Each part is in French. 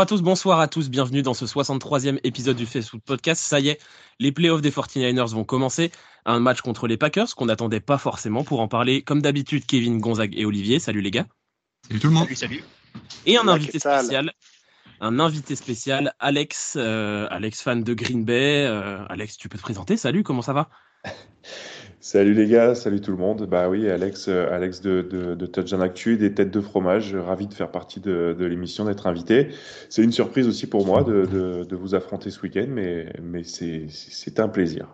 Bonjour à tous, bonsoir à tous, bienvenue dans ce 63e épisode du Facebook Podcast. Ça y est, les playoffs des 49ers vont commencer. Un match contre les Packers qu'on n'attendait pas forcément pour en parler. Comme d'habitude, Kevin, Gonzague et Olivier. Salut les gars. Salut tout le monde. Salut, salut. Et un invité spécial. Un invité spécial, Alex, euh, Alex fan de Green Bay. Euh, Alex, tu peux te présenter Salut, comment ça va? Salut les gars, salut tout le monde. Bah oui, Alex, euh, Alex de, de, de Touch Actu, des têtes de fromage. Ravi de faire partie de, de l'émission, d'être invité. C'est une surprise aussi pour moi de, de vous affronter ce week-end, mais, mais c'est un plaisir.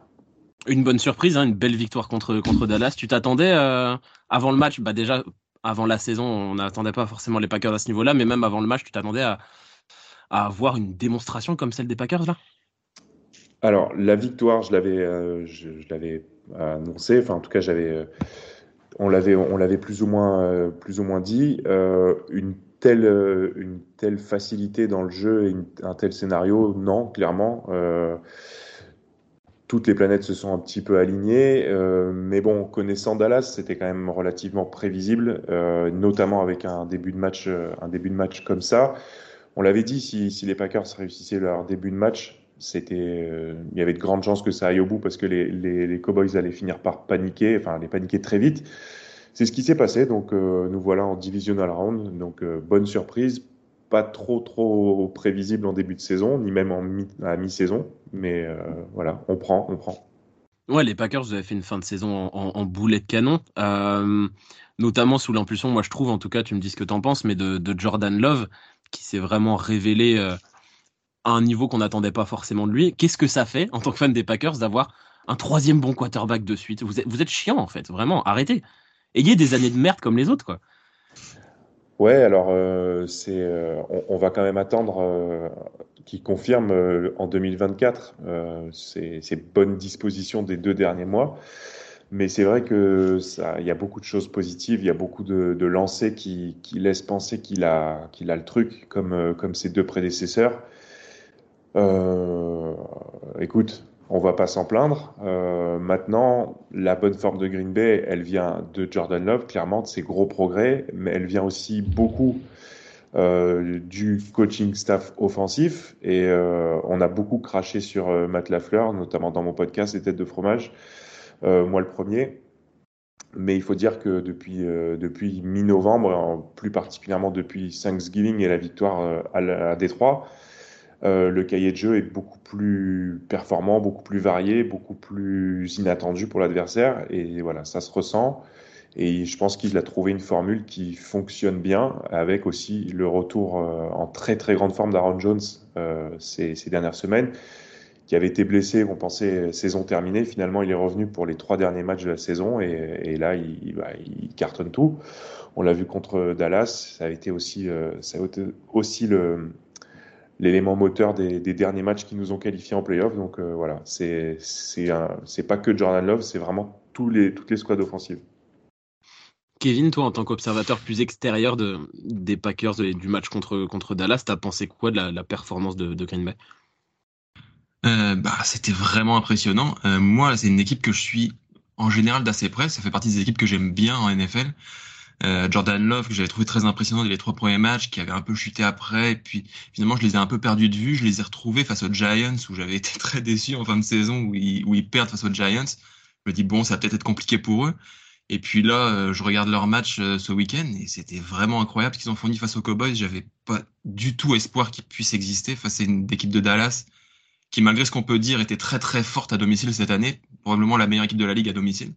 Une bonne surprise, hein, une belle victoire contre, contre Dallas. Tu t'attendais euh, avant le match, bah déjà avant la saison, on n'attendait pas forcément les Packers à ce niveau-là, mais même avant le match, tu t'attendais à, à avoir une démonstration comme celle des Packers là? Alors la victoire, je l'avais, euh, je, je l'avais annoncé. Enfin, en tout cas, j'avais, euh, on l'avait, on l'avait plus ou moins, euh, plus ou moins dit. Euh, une telle, une telle facilité dans le jeu et un tel scénario, non, clairement. toutes les planètes se sont un petit peu alignées, mais bon, connaissant Dallas, c'était quand même relativement prévisible, notamment avec un début de match, un début de match comme ça. On l'avait dit, si, si les Packers réussissaient leur début de match, c'était, euh, il y avait de grandes chances que ça aille au bout parce que les, les, les, Cowboys allaient finir par paniquer, enfin les paniquer très vite. C'est ce qui s'est passé, donc euh, nous voilà en divisional round, donc euh, bonne surprise, pas trop trop prévisible en début de saison, ni même en mi, à mi-saison, mais voilà, on prend, on prend. Ouais, les Packers, avez fait une fin de saison en, boulet de canon, notamment sous l'impulsion, moi je trouve, en tout cas, tu me dis ce que tu en penses, mais de Jordan Love, qui s'est vraiment révélé à un niveau qu'on n'attendait pas forcément de lui. Qu'est-ce que ça fait en tant que fan des Packers d'avoir un troisième bon quarterback de suite? Vous êtes, vous êtes chiant en fait, vraiment, arrêtez. Ayez des années de merde comme les autres, quoi. Ouais, alors euh, c'est, euh, on, va quand même attendre euh, qu'il confirme en 2024 ces, ces, bonnes dispositions des deux derniers mois. Mais c'est vrai que ça, il y a beaucoup de choses positives, il y a beaucoup de, lancers qui, qui laissent penser qu'il a, qu'il a le truc, comme, comme ses deux prédécesseurs. Euh, écoute, on va pas s'en plaindre. Euh, maintenant, la bonne forme de Green Bay, elle vient de Jordan Love, clairement, de ses gros progrès, mais elle vient aussi beaucoup euh, du coaching staff offensif. Et on a beaucoup craché sur Matt Lafleur, notamment dans mon podcast Les Têtes de Fromage, moi le premier. Mais il faut dire que depuis, depuis mi-novembre, plus particulièrement depuis Thanksgiving et la victoire à, à Détroit, euh, le cahier de jeu est beaucoup plus performant, beaucoup plus varié, beaucoup plus inattendu pour l'adversaire. Et voilà, ça se ressent. Et je pense qu'il a trouvé une formule qui fonctionne bien, avec aussi le retour euh, en très très grande forme d'Aaron Jones euh, ces, dernières semaines, qui avait été blessé, on pensait saison terminée. Finalement, il est revenu pour les trois derniers matchs de la saison, et, là, il, bah, il, cartonne tout. On l'a vu contre Dallas, ça a été aussi, ça a été aussi le, l'élément moteur des, des, derniers matchs qui nous ont qualifiés en playoff. Donc euh, voilà, c'est c'est pas que Jordan Love, c'est vraiment tous les, toutes les squads offensives. Kevin, toi, en tant qu'observateur plus extérieur de, des Packers et du match contre, contre Dallas, t'as pensé quoi de la, la performance de, de, Green Bay? Euh, bah, C'était vraiment impressionnant. Euh, moi, c'est une équipe que je suis en général d'assez près. Ça fait partie des équipes que j'aime bien en NFL. Euh, Jordan Love que j'avais trouvé très impressionnant dès les trois premiers matchs, qui avait un peu chuté après, et puis finalement je les ai un peu perdus de vue. Je les ai retrouvés face aux Giants où j'avais été très déçu en fin de saison où ils, où ils perdent face aux Giants. Je me dis bon, ça va peut-être être compliqué pour eux. Et puis là, euh, je regarde leur match euh, ce week-end et c'était vraiment incroyable ce qu'ils ont fourni face aux Cowboys. J'avais pas du tout espoir qu'ils puissent exister face à une équipe de Dallas qui, malgré ce qu'on peut dire, était très très forte à domicile cette année, probablement la meilleure équipe de la ligue à domicile.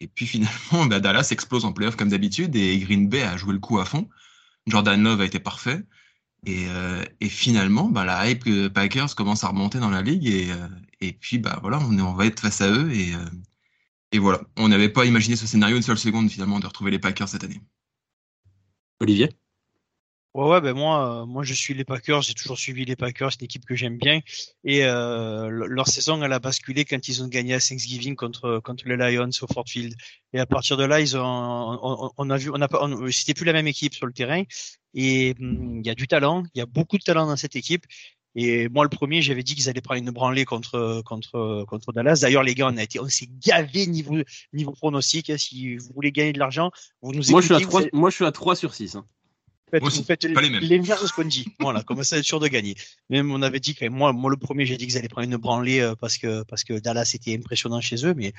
Et puis finalement, bah, Dallas explose en playoff comme d'habitude et Green Bay a joué le coup à fond. Jordan Love a été parfait. Et, euh, et finalement, bah, la hype Packers commence à remonter dans la ligue et, euh, et puis bah voilà, on, est, on va être face à eux et, euh, et voilà. On n'avait pas imaginé ce scénario une seule seconde finalement de retrouver les Packers cette année. Olivier? Ouais, ouais, ben moi, euh, moi je suis les Packers, j'ai toujours suivi les Packers, une équipe que j'aime bien. Et euh, leur saison, elle a basculé quand ils ont gagné à Thanksgiving contre contre les Lions au Ford Field. Et à partir de là, ils ont, on, on a vu, on a pas, c'était plus la même équipe sur le terrain. Et hum, il y a du talent, il y a beaucoup de talent dans cette équipe. Et moi, le premier, j'avais dit qu'ils allaient prendre une branlée contre contre contre Dallas. D'ailleurs, les gars, on a été, on s'est gavé niveau niveau pronostic. Si vous voulez gagner de l'argent, vous nous moi, je suis à 3, moi, je suis à 3 sur 6. Hein. Vous faites l'inverse de ce qu'on dit. Voilà, comme ça, être sûr de gagner. Même on avait dit que moi, moi le premier, j'ai dit qu'ils allaient prendre une branlée euh, parce que parce que Dallas était impressionnant chez eux, mais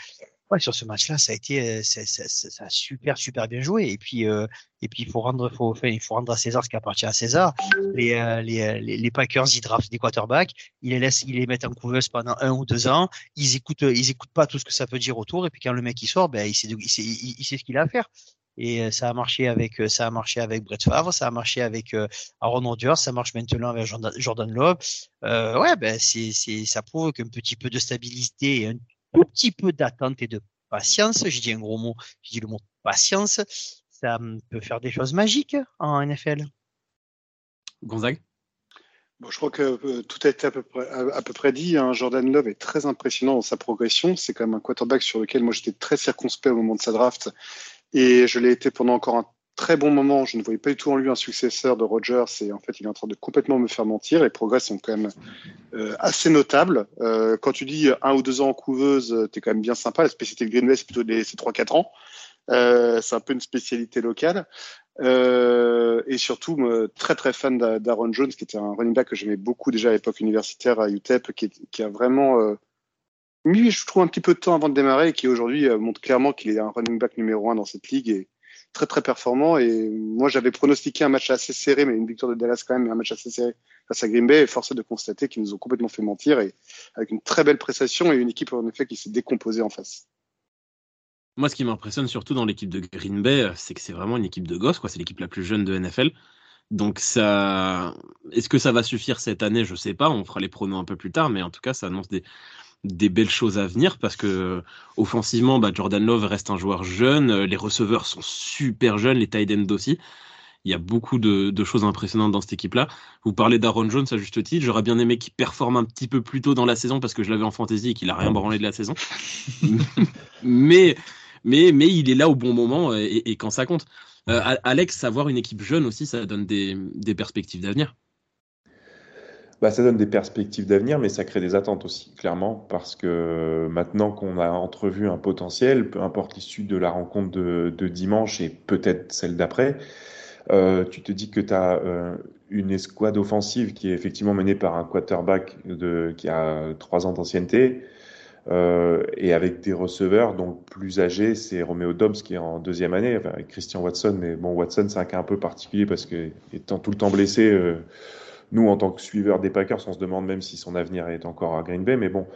ouais, sur ce match-là, ça a été ça, ça, ça, a super super bien joué. Et puis euh, et puis il faut rendre faut enfin, il faut rendre à César ce qui appartient à César. Les euh, les, les, les, Packers ils draftent des quarterbacks, ils les laissent ils les mettent en couveuse pendant un ou deux ans. Ils écoutent ils écoutent pas tout ce que ça peut dire autour. Et puis quand le mec il sort, ben il sait il sait, il sait ce qu'il a à faire. Et euh, ça a marché avec euh, ça a marché avec Brett Favre, ça a marché avec euh, Aaron Rodgers, ça marche maintenant avec Jordan Love. Euh, ouais, ben c'est c'est ça prouve qu'un petit peu de stabilité et un tout petit peu d'attente et de patience, j'ai dit un gros mot, j'ai dit le mot patience, ça peut faire des choses magiques en NFL. Gonzague? Bon, je crois que tout a été à peu près, à, peu près dit. Hein. Jordan Love est très impressionnant dans sa progression. C'est quand même un quarterback sur lequel moi j'étais très circonspect au moment de sa draft et je l'ai été pendant encore un très bon moment. Je ne voyais pas du tout en lui un successeur de Rogers. Et en fait, il est en train de complètement me faire mentir. Les progrès sont quand même euh, assez notables. Euh, quand tu dis un ou deux ans en couveuse, tu es quand même bien sympa. La spécialité de Green Bay, c'est plutôt des, 3-4 ans. Euh, c'est un peu une spécialité locale. Euh, et surtout, très très fan d'Aaron Jones, qui était un running back que j'aimais beaucoup déjà à l'époque universitaire à UTEP, qui, qui a vraiment euh, mis, je trouve, un petit peu de temps avant de démarrer et qui aujourd'hui euh, montre clairement qu'il est un running back numéro un dans cette ligue et très très performant. Et moi, j'avais pronostiqué un match assez serré, mais une victoire de Dallas quand même, mais un match assez serré face à Green Bay. Et force de constater qu'ils nous ont complètement fait mentir et avec une très belle prestation et une équipe en effet qui s'est décomposée en face. Moi, ce qui m'impressionne surtout dans l'équipe de Green Bay, c'est que c'est vraiment une équipe de gosses, quoi. C'est l'équipe la plus jeune de NFL. Donc ça, est-ce que ça va suffire cette année? Je sais pas. On fera les pronos un peu plus tard, mais en tout cas, ça annonce des, des belles choses à venir parce que offensivement, bah, Jordan Love reste un joueur jeune, les receveurs sont super jeunes, les tight ends aussi. Il y a beaucoup de, choses impressionnantes dans cette équipe-là. Vous parlez d'Aaron Jones à juste titre. J'aurais bien aimé qu'il performe un petit peu plus tôt dans la saison parce que je l'avais en fantasy et qu'il a rien branlé de la saison. mais, mais, mais il est là au bon moment et, quand ça compte. Euh, Alex, avoir une équipe jeune aussi, ça donne des perspectives d'avenir bah, ça donne des perspectives d'avenir, mais ça crée des attentes aussi, clairement, parce que maintenant qu'on a entrevu un potentiel, peu importe l'issue de la rencontre de, dimanche et peut-être celle d'après, euh, tu te dis que tu as euh, une escouade offensive qui est effectivement menée par un quarterback qui a trois ans d'ancienneté, euh, et avec des receveurs donc plus âgés, c'est Romeo Dobbs qui est en deuxième année, enfin, avec Christian Watson, mais bon, Watson c'est un cas un peu particulier parce que étant tout le temps blessé, nous, en tant que suiveurs des Packers, on se demande même si son avenir est encore à Green Bay. Mais bon,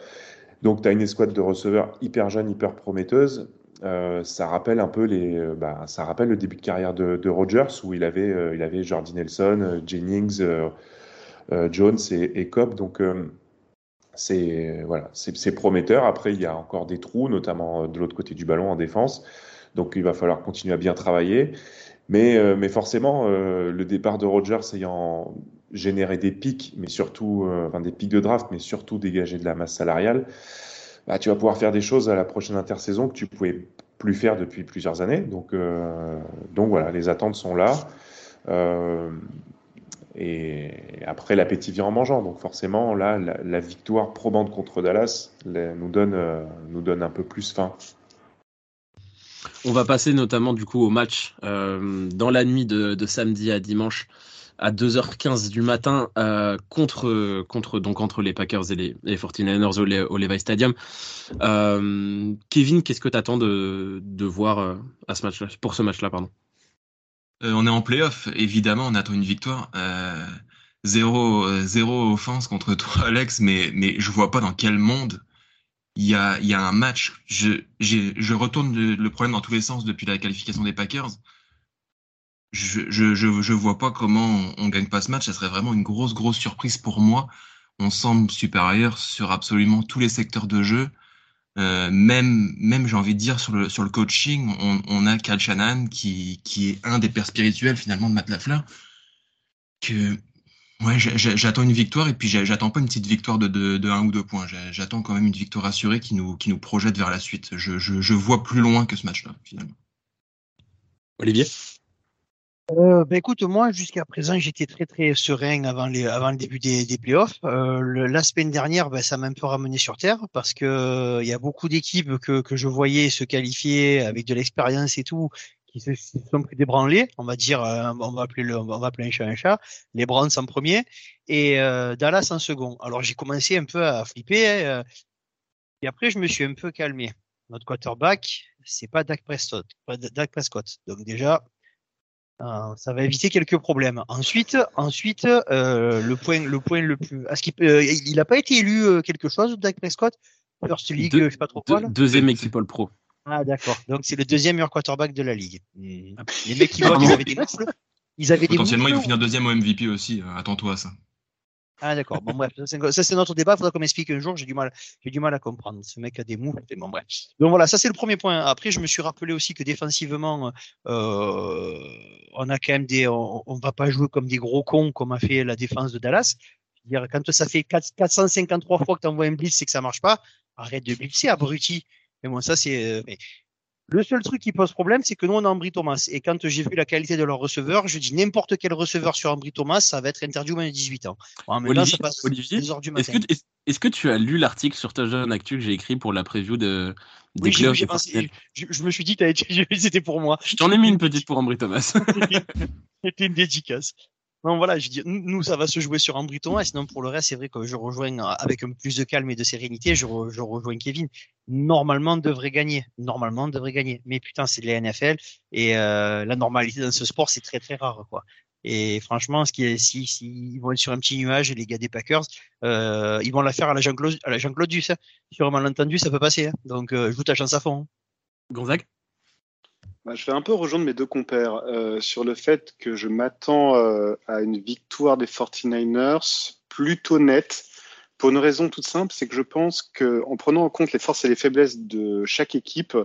donc tu as une escouade de receveurs hyper jeune, hyper prometteuse. Euh, ça rappelle un peu les, euh, bah, ça rappelle le début de carrière de, de Rodgers où il avait, euh, il avait Jordi Nelson, Jennings, Jones et, Cobb. Donc c'est voilà, c'est prometteur. Après, il y a encore des trous, notamment de l'autre côté du ballon en défense. Donc il va falloir continuer à bien travailler. Mais, mais forcément, le départ de Rodgers ayant générer des pics, mais surtout, euh, des pics de draft, mais surtout dégager de la masse salariale, bah, tu vas pouvoir faire des choses à la prochaine intersaison que tu pouvais plus faire depuis plusieurs années. Donc, euh, donc voilà, les attentes sont là. Euh, et après, l'appétit vient en mangeant. Donc forcément, là, la, victoire probante contre Dallas nous, donne, nous donne un peu plus faim. On va passer notamment du coup au match dans la nuit de samedi à dimanche à 2h15 du matin euh, contre, contre, donc, entre les Packers et les, les 49ers au, Levi Stadium. Euh, Kevin, qu'est-ce que tu attends de, de voir euh, à ce match pour ce match-là pardon? On est en playoff, évidemment, on attend une victoire. zéro, zéro offense contre toi, Alex, mais, mais je vois pas dans quel monde il y a, y a un match. Je, je retourne le problème dans tous les sens depuis la qualification des Packers je, je, je, vois pas comment on, on, gagne pas ce match. Ça serait vraiment une grosse, grosse surprise pour moi. On semble supérieur sur absolument tous les secteurs de jeu. Euh, même, même j'ai envie de dire sur le sur le coaching, on, on a Cal Shannon qui qui est un des pères spirituels finalement de Matt Lafleur. Que ouais, j'attends une victoire et puis j'attends pas une petite victoire de, de, de un ou deux points. J'attends quand même une victoire assurée qui nous qui nous projette vers la suite. Je je, je vois plus loin que ce match-là finalement. Olivier? Euh, ben écoute, moi jusqu'à présent j'étais très très serein avant, les, avant le début des, des playoffs. Euh, le, la semaine dernière, ben, ça m'a un peu ramené sur terre parce que il y a beaucoup d'équipes que, que je voyais se qualifier avec de l'expérience et tout, qui se, sont pris des branlés, on va dire, euh, on va appeler le, on va appeler un chat un chat, les Browns en premier et euh, Dallas en second. Alors j'ai commencé un peu à flipper hein, et après je me suis un peu calmé. Notre quarterback, c'est pas Dak Prescott, pas Dak Prescott. Donc déjà, ça va éviter quelques problèmes. Ensuite, ensuite, le point, le point le plus, est-ce qu'il, il n'a pas été élu quelque chose, Dak Prescott, First League, je sais pas trop quoi. Deuxième équipe All Pro. Ah d'accord. Donc c'est le deuxième meilleur quarterback de la ligue. Ah, les mecs qui votent, ils avaient des moufles. Ils avaient Potentiellement, il va finir deuxième au MVP aussi. Euh, attends-toi à ça. Ah d'accord. Bon bref, ça c'est notre débat. Il faudra qu'on m'explique un jour. J'ai du mal, j'ai du mal à comprendre. Ce mec a des moufles. Bon bref. Donc voilà, ça c'est le premier point. Après, je me suis rappelé aussi que défensivement, euh, on a quand même des, on, va pas jouer comme des gros cons comme a fait la défense de Dallas. Dire quand ça fait 4, 453 fois que tu envoies un blitz, c'est que ça marche pas. Arrête de blitzer, abruti. Mais bon, ça, c'est. Le seul truc qui pose problème, c'est que nous, on a Ambry Thomas. Et quand j'ai vu la qualité de leur receveur, je dis n'importe quel receveur sur Ambry Thomas, ça va être interdit au moins de 18 ans. Olivier, est-ce que, tu as lu l'article sur ta jeune actu que j'ai écrit pour la preview de, des oui, je, me suis dit, c'était pour moi. Je t'en ai mis une petite pour Ambry Thomas. C'était une dédicace. Non, voilà, je dis, nous, ça va se jouer sur Ambry Thomas. Sinon, pour le reste, c'est vrai que je rejoins avec un plus de calme et de sérénité. Je, rejoins Kevin. Normalement, devrait gagner. Normalement, devrait gagner. Mais putain, c'est les NFL et euh, la normalité dans ce sport, c'est très très rare, quoi. Et franchement, ce qui est, si, si ils vont être sur un petit nuage, les gars des Packers, euh, ils vont la faire à la Jean-Claude, à la Duss. Hein. Sur un malentendu, ça peut passer. Hein. Donc, euh, je vous ta chance à fond. Hein. Gonzague? Bah, je vais un peu rejoindre mes deux compères euh, sur le fait que je m'attends euh, à une victoire des 49ers plutôt nette pour une raison toute simple, c'est que je pense qu'en prenant en compte les forces et les faiblesses de chaque équipe,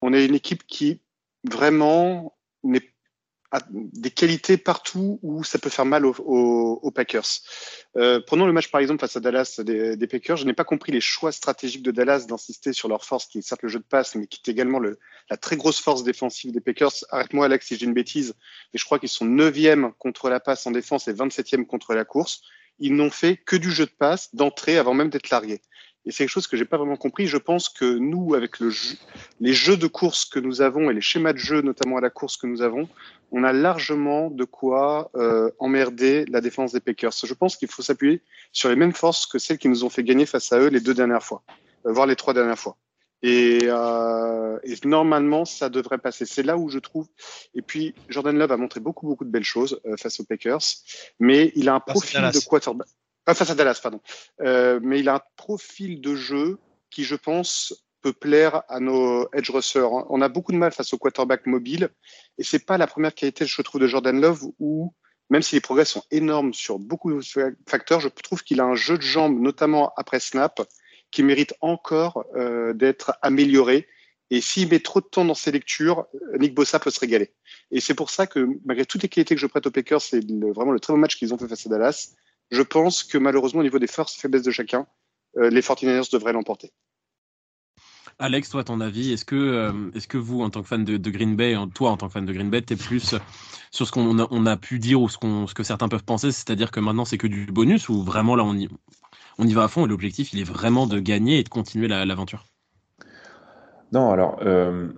on est une équipe qui vraiment n'est des qualités partout où ça peut faire mal aux, Packers. Euh, prenons le match par exemple face à Dallas des, Packers. Je n'ai pas compris les choix stratégiques de Dallas d'insister sur leur force, qui est certes le jeu de passe, mais qui est également le, la très grosse force défensive des Packers. Arrête-moi Alex si j'ai une bêtise, mais je crois qu'ils sont 9e contre la passe en défense et 27e contre la course. Ils n'ont fait que du jeu de passe d'entrée avant même d'être largués. Et c'est quelque chose que j'ai pas vraiment compris. Je pense que nous, avec le jeu, les jeux de course que nous avons et les schémas de jeu, notamment à la course que nous avons, on a largement de quoi euh, emmerder la défense des Packers. Je pense qu'il faut s'appuyer sur les mêmes forces que celles qui nous ont fait gagner face à eux les deux dernières fois, euh, voire les trois dernières fois. Et, euh, et, normalement, ça devrait passer. C'est là où je trouve. Et puis, Jordan Love a montré beaucoup, beaucoup de belles choses euh, face aux Packers, mais il a un profil de quarterback. Face à Dallas, pardon. Euh, mais il a un profil de jeu qui, je pense, peut plaire à nos edge rushers. On a beaucoup de mal face au quarterback mobile et c'est pas la première qualité, je trouve, de Jordan Love où, même si les progrès sont énormes sur beaucoup de facteurs, je trouve qu'il a un jeu de jambes, notamment après snap, qui mérite encore euh, d'être amélioré. Et s'il met trop de temps dans ses lectures, Nick Bossa peut se régaler. Et c'est pour ça que, malgré toutes les qualités que je prête aux Packers, c'est vraiment le très bon match qu'ils ont fait face à Dallas. Je pense que malheureusement, au niveau des forces et faiblesses de chacun, euh, les 49ers devraient l'emporter. Alex, toi, ton avis, est-ce que, euh, est-ce que vous, en tant que fan de, Green Bay, toi, en tant que fan de Green Bay, t'es plus sur ce qu'on a, on a pu dire ou ce, qu'on, ce que certains peuvent penser, c'est-à-dire que maintenant c'est que du bonus ou vraiment là on y, on y va à fond et l'objectif il est vraiment de gagner et de continuer l'aventure? Non, alors euh,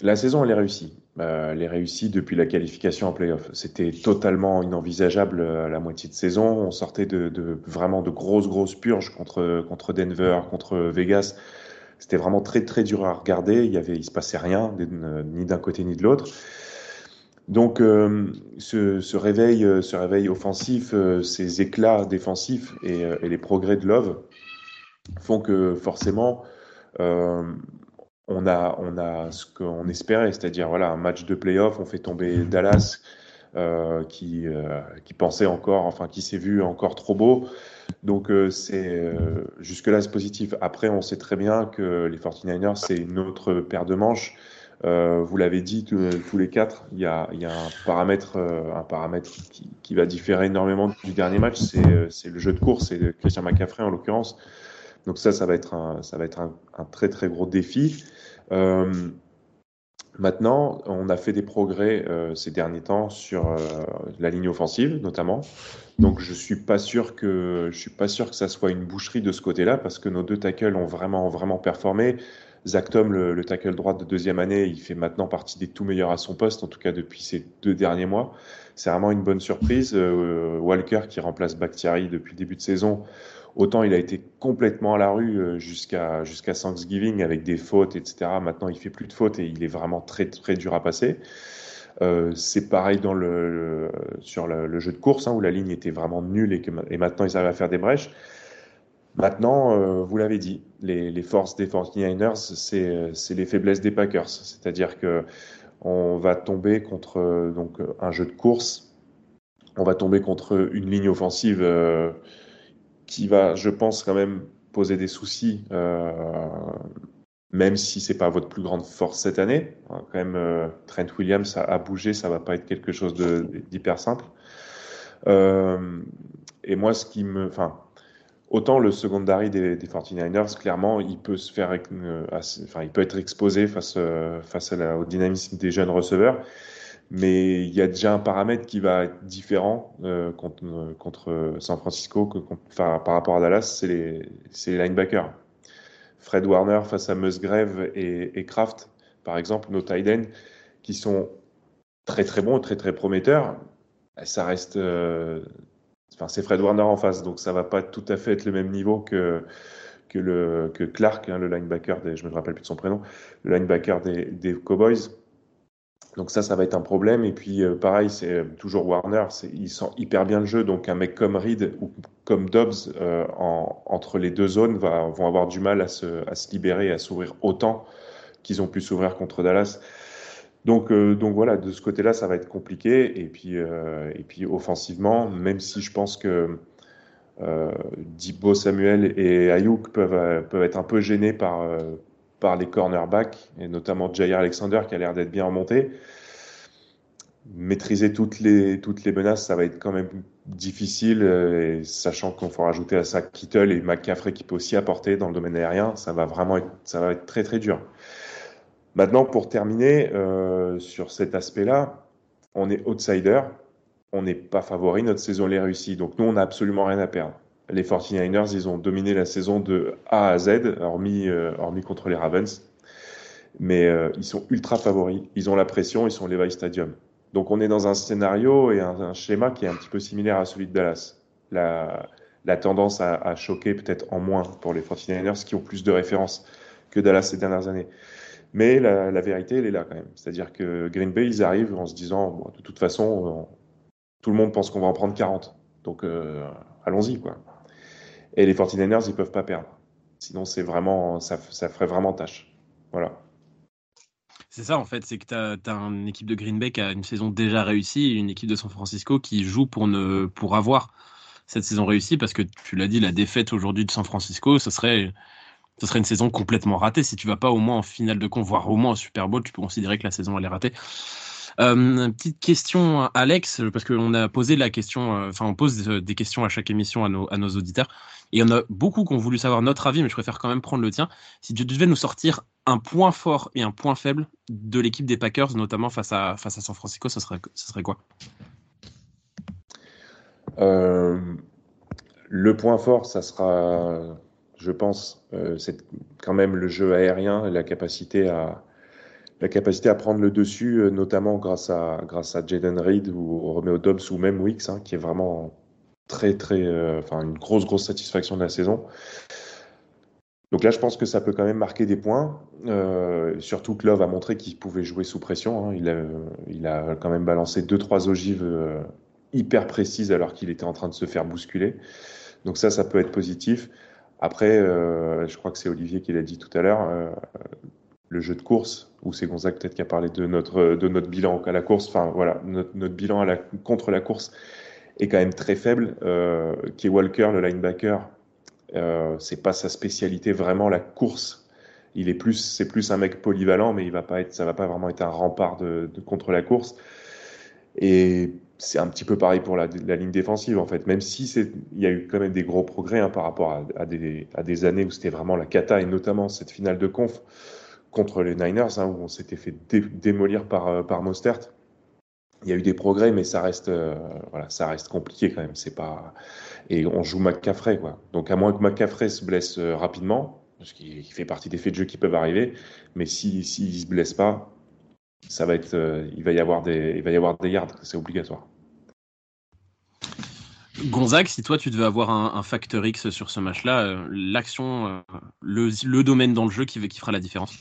la saison elle est réussie. Euh, elle est réussie depuis la qualification en playoff. C'était totalement inenvisageable à la moitié de saison. On sortait de, vraiment de grosses grosses purges contre contre Denver, contre Vegas. C'était vraiment très très dur à regarder. Il y se passait rien ni d'un côté ni de l'autre. Donc euh, ce, réveil, euh, ce réveil offensif, euh, ces éclats défensifs et, les progrès de Love font que forcément on a on a ce qu'on espérait, c'est-à-dire voilà un match de playoff, on fait tomber Dallas qui qui pensait encore, enfin qui s'est vu encore trop beau. Donc euh, c'est euh, jusque-là c'est positif. Après, on sait très bien que les 49ers, c'est une autre paire de manches. Euh, vous l'avez dit tous les quatre, il y a, y a un paramètre, un paramètre qui, qui, va différer énormément du dernier match, c'est le jeu de course, de Christian McCaffrey en l'occurrence. Donc ça, ça va être un, ça va être un, un très très gros défi. Euh, Maintenant, on a fait des progrès euh, ces derniers temps sur euh, la ligne offensive, notamment. Donc, je suis pas sûr que je suis pas sûr que ça soit une boucherie de ce côté-là, parce que nos deux tackles ont vraiment vraiment performé. Zach Tom, le, tackle droit de deuxième année, il fait maintenant partie des tout meilleurs à son poste, en tout cas depuis ces deux derniers mois. C'est vraiment une bonne surprise. Euh, Walker qui remplace Bakhtiari depuis le début de saison, autant il a été complètement à la rue euh, jusqu'à jusqu'à Thanksgiving avec des fautes, etc. Maintenant, il fait plus de fautes et il est vraiment très très dur à passer. Euh, c'est pareil sur le, jeu de course hein, où la ligne était vraiment nulle et, que, et maintenant ils arrivent à faire des brèches. Maintenant, euh, vous l'avez dit, les, les, forces des 49ers, c'est les faiblesses des Packers. C'est-à-dire que on va tomber contre donc un jeu de course, on va tomber contre une ligne offensive qui va, je pense, quand même poser des soucis, euh, même si c'est pas votre plus grande force cette année. Quand même, euh, Trent Williams a, bougé, ça va pas être quelque chose d'hyper simple. Euh, et moi, ce qui me, enfin, Autant le secondary des, des 49ers, clairement, il peut se faire, euh, enfin, il peut être exposé face, euh, face au dynamisme des jeunes receveurs, mais il y a déjà un paramètre qui va être différent euh, contre, contre, San Francisco par rapport à Dallas, c'est les, les, linebackers. Fred Warner face à Musgrave et, Kraft, par exemple, nos tight qui sont très très bons, très très prometteurs, ça reste Enfin, c'est Fred Warner en face, donc ça va pas tout à fait être le même niveau que, que, le, que Clark, hein, le linebacker, je me rappelle plus de son prénom, le linebacker des Cowboys. Donc ça, ça va être un problème. Et puis euh, pareil, c'est toujours Warner, il sent hyper bien le jeu. Donc un mec comme Reed ou comme Dobbs euh, en, entre les deux zones vont avoir du mal à se, à se libérer, à s'ouvrir autant qu'ils ont pu s'ouvrir contre Dallas. Donc, euh, voilà, de ce côté-là, ça va être compliqué. Et puis, et puis offensivement, même si je pense que Dibo Samuel et Ayuk peuvent, peuvent être un peu gênés par, par les cornerbacks, et notamment Jair Alexander qui a l'air d'être bien remonté. Maîtriser toutes les, toutes les menaces, ça va être quand même difficile, et sachant qu'on faut rajouter à ça Kittle et McCaffrey qui peut aussi apporter dans le domaine aérien, ça va vraiment être, ça va être très très dur. Maintenant, pour terminer euh, sur cet aspect-là, on est outsider, on n'est pas favori, notre saison est réussie. Donc nous, on n'a absolument rien à perdre. Les 49ers, ils ont dominé la saison de A à Z, hormis, euh, hormis contre les Ravens. Mais euh, ils sont ultra favoris, ils ont la pression, ils sont Levi Stadium. Donc on est dans un scénario et un, schéma qui est un petit peu similaire à celui de Dallas. La, tendance à, choquer peut-être en moins pour les 49ers qui ont plus de références que Dallas ces dernières années. Mais la, vérité, elle est là quand même. C'est-à-dire que Green Bay, ils arrivent en se disant, de toute façon, tout le monde pense qu'on va en prendre 40. Donc, euh, allons-y, quoi. Et les 49ers, ils peuvent pas perdre. Sinon, c'est vraiment, ça, ça ferait vraiment tâche. Voilà. C'est ça en fait, c'est que tu as, une équipe de Green Bay qui a une saison déjà réussie une équipe de San Francisco qui joue pour, ne, pour avoir cette saison réussie parce que tu l'as dit, la défaite aujourd'hui de San Francisco, ce serait ce serait une saison complètement ratée. Si tu vas pas au moins en finale de con, voire au moins en Super Bowl, tu peux considérer que la saison elle est ratée. Euh, petite question, Alex, parce qu'on a posé la question, euh, enfin on pose des questions à chaque émission à nos, à nos auditeurs, et il y en a beaucoup qui ont voulu savoir notre avis, mais je préfère quand même prendre le tien. Si tu devais nous sortir un point fort et un point faible de l'équipe des Packers, notamment face à, face à San Francisco, ce serait, quoi? Euh, Le point fort, ça sera je pense, euh, c'est quand même le jeu aérien la capacité à, la capacité à prendre le dessus, euh, notamment grâce à, grâce à Jaden Reed ou Romeo Dobbs ou même Wicks, hein, qui est vraiment très, très, euh, enfin, une grosse, grosse satisfaction de la saison. Donc là, je pense que ça peut quand même marquer des points. Euh, surtout que Love a montré qu'il pouvait jouer sous pression. Hein. Il, a, il a quand même balancé deux, trois ogives hyper précises alors qu'il était en train de se faire bousculer. Donc ça, ça peut être positif. Après, je crois que c'est Olivier qui l'a dit tout à l'heure, le jeu de course, ou c'est Gonzague peut-être qui a parlé de notre, de notre bilan à la course, enfin voilà, notre, notre bilan contre la course est quand même très faible. Euh, est Walker, le linebacker, euh, c'est pas sa spécialité vraiment la course. Il est plus, c'est plus un mec polyvalent, mais il va pas être, ça va pas vraiment être un rempart de, contre la course. Et c'est un petit peu pareil pour la, ligne défensive en fait, même si il y a eu quand même des gros progrès hein, par rapport à, à, des, à, des, années où c'était vraiment la cata et notamment cette finale de conf contre les Niners hein, où on s'était fait dé, démolir par, euh, par Mostert. Il y a eu des progrès, mais ça reste, euh, voilà, ça reste compliqué quand même. C'est pas et on joue McCaffrey quoi. Donc à moins que McCaffrey se blesse euh, rapidement, parce qu'il fait partie des faits de jeu qui peuvent arriver. Mais s'il si, ne se blesse pas, ça va être, il va y avoir des, il va y avoir des yards, c'est obligatoire. Gonzague, si toi tu devais avoir un, facteur X sur ce match-là, euh, l'action, euh, le, domaine dans le jeu qui, fera la différence?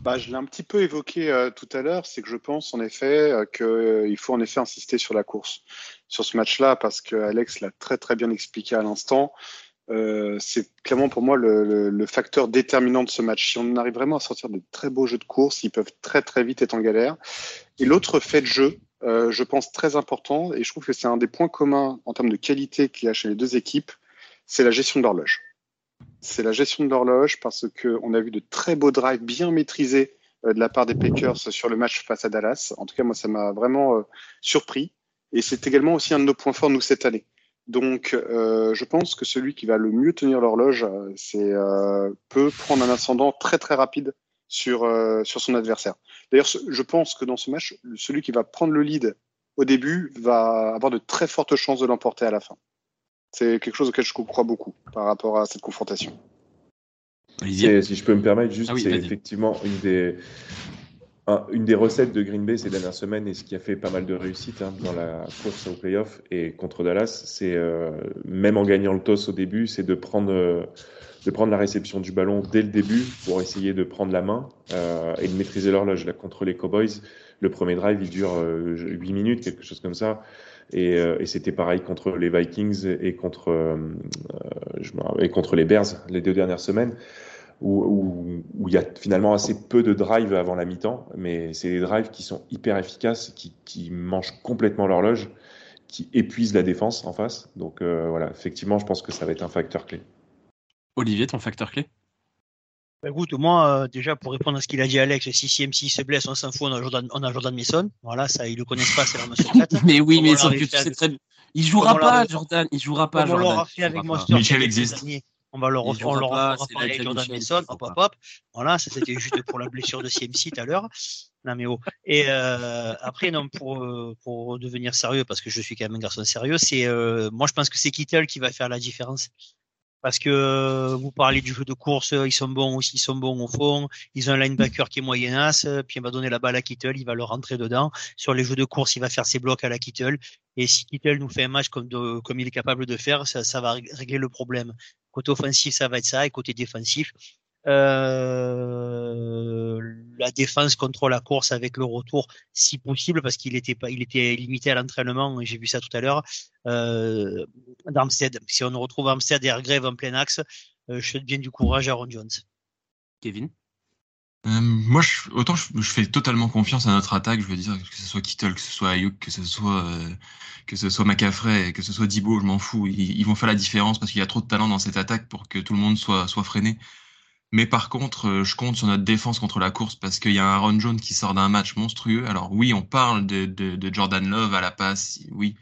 Bah, Je l'ai un petit peu évoqué euh, tout à l'heure, c'est que je pense en effet qu'il faut en effet insister sur la course sur ce match-là parce que Alex l'a très très bien expliqué à l'instant. c'est clairement pour moi le, le, facteur déterminant de ce match. Si on arrive vraiment à sortir de très beaux jeux de course, ils peuvent très très vite être en galère. Et l'autre fait de jeu, euh, je pense, très important, et je trouve que c'est un des points communs en termes de qualité qu'il y a chez les deux équipes, c'est la gestion de l'horloge. C'est la gestion de l'horloge parce qu'on a vu de très beaux drives bien maîtrisés euh, de la part des Packers sur le match face à Dallas. En tout cas, moi, ça m'a vraiment euh, surpris. Et c'est également aussi un de nos points forts, nous, cette année. Donc, je pense que celui qui va le mieux tenir l'horloge, c'est peut prendre un ascendant très très rapide sur, euh, sur son adversaire. D'ailleurs, je pense que dans ce match, celui qui va prendre le lead au début va avoir de très fortes chances de l'emporter à la fin. C'est quelque chose auquel je crois beaucoup par rapport à cette confrontation. Si je peux me permettre, juste, ah c'est effectivement une des, une des recettes de Green Bay ces dernières semaines et ce qui a fait pas mal de réussite hein, dans la course au playoff et contre Dallas, c'est euh, même en gagnant le toss au début, c'est de prendre euh, de prendre la réception du ballon dès le début pour essayer de prendre la main euh, et de maîtriser l'horloge. Là, contre les Cowboys, le premier drive, il dure euh, 8 minutes, quelque chose comme ça. Et, euh, et c'était pareil contre les Vikings et contre, euh, je et contre les Bears les deux dernières semaines, où, où, où, il y a finalement assez peu de drives avant la mi-temps, mais c'est des drives qui sont hyper efficaces, qui, qui mangent complètement l'horloge, qui épuisent la défense en face. Donc voilà, effectivement, je pense que ça va être un facteur clé. Olivier, ton facteur clé? Bah, Écoute, moi, euh, déjà, pour répondre à ce qu'il a dit Alex, si CMC se blesse, on s'en fout, on a Jordan, on a Jordan Mason. Voilà, ça, ils le connaissent pas, c'est la notion mais oui, mais sauf que tu sais très bien. Il jouera pas, Jordan. Il jouera pas, Jordan. On l'aura fait avec Monster. Michel existe. On va le refaire, on leur avec Jordan Mason, hop, hop, hop. Voilà, ça c'était juste pour la blessure de CMC tout à l'heure. Non mais oh. Et euh, après, non, pour euh, pour devenir sérieux, parce que je suis quand même un garçon sérieux, c'est euh, moi je pense que c'est Kittel qui va faire la différence parce que euh, vous parlez du jeu de course, ils sont bons aussi, ils sont bons au fond. Ils ont un linebacker qui est moyenasse, puis il va donner la balle à Kittle, il va le rentrer dedans. Sur les jeux de course, il va faire ses blocs à la Kittle. Et si Kittle nous fait un match comme, comme il est capable de faire, ça, ça va régler le problème. Côté offensif, ça va être ça, et côté défensif, euh, la défense contre la course avec le retour si possible parce qu'il était pas il était limité à l'entraînement j'ai vu ça tout à l'heure euh, d'Amstead si on retrouve Amstead et Hargrave en plein axe euh, je souhaite bien du courage à Ron Jones Kevin? Euh, moi, je, autant je, fais totalement confiance à notre attaque. Je veux dire que ce soit Kittle, que ce soit Ayuk, que ce soit euh, que ce soit McCaffrey, que ce soit Dibo, je m'en fous. Ils, ils, vont faire la différence parce qu'il y a trop de talent dans cette attaque pour que tout le monde soit soit freiné. Mais par contre, euh, je compte sur notre défense contre la course parce qu'il y a un Aaron Jones qui sort d'un match monstrueux. Alors oui, on parle de, Jordan Love à la passe, oui.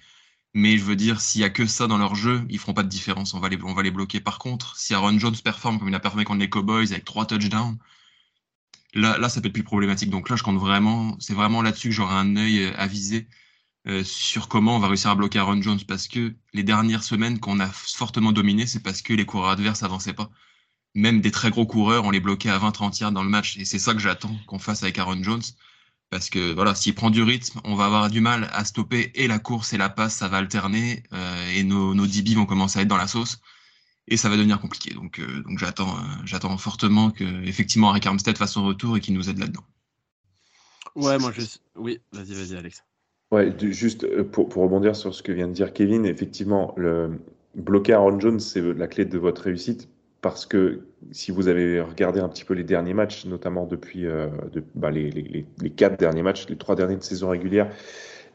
Mais je veux dire, s'il y a que ça dans leur jeu, ils feront pas de différence. On va les, on les bloquer. Par contre, si Aaron Jones performe comme il a performé contre les Cowboys avec trois touchdowns, là, là, ça peut être plus problématique. Donc là, je compte vraiment, c'est vraiment là-dessus que j'aurai un œil euh, avisé euh, sur comment on va réussir à bloquer Aaron Jones parce que les dernières semaines qu'on a fortement dominé, c'est parce que les coureurs adverses avançaient pas même des très gros coureurs, on les bloquait à 20-30 yards dans le match. Et c'est ça que j'attends qu'on fasse avec Aaron Jones. Parce que voilà, s'il prend du rythme, on va avoir du mal à stopper et la course et la passe, ça va alterner euh, et nos, nos DB vont commencer à être dans la sauce et ça va devenir compliqué. Donc, euh, donc j'attends, euh, j'attends fortement que effectivement Rick Armstead fasse son retour et qu'il nous aide là-dedans. Ouais, moi je, oui, vas-y, vas-y, Alex. Ouais, juste pour, pour, rebondir sur ce que vient de dire Kevin, effectivement, le bloquer Aaron Jones, c'est la clé de votre réussite parce que si vous avez regardé un petit peu les derniers matchs, notamment depuis euh, bah, les, quatre derniers matchs, les trois derniers de saison régulière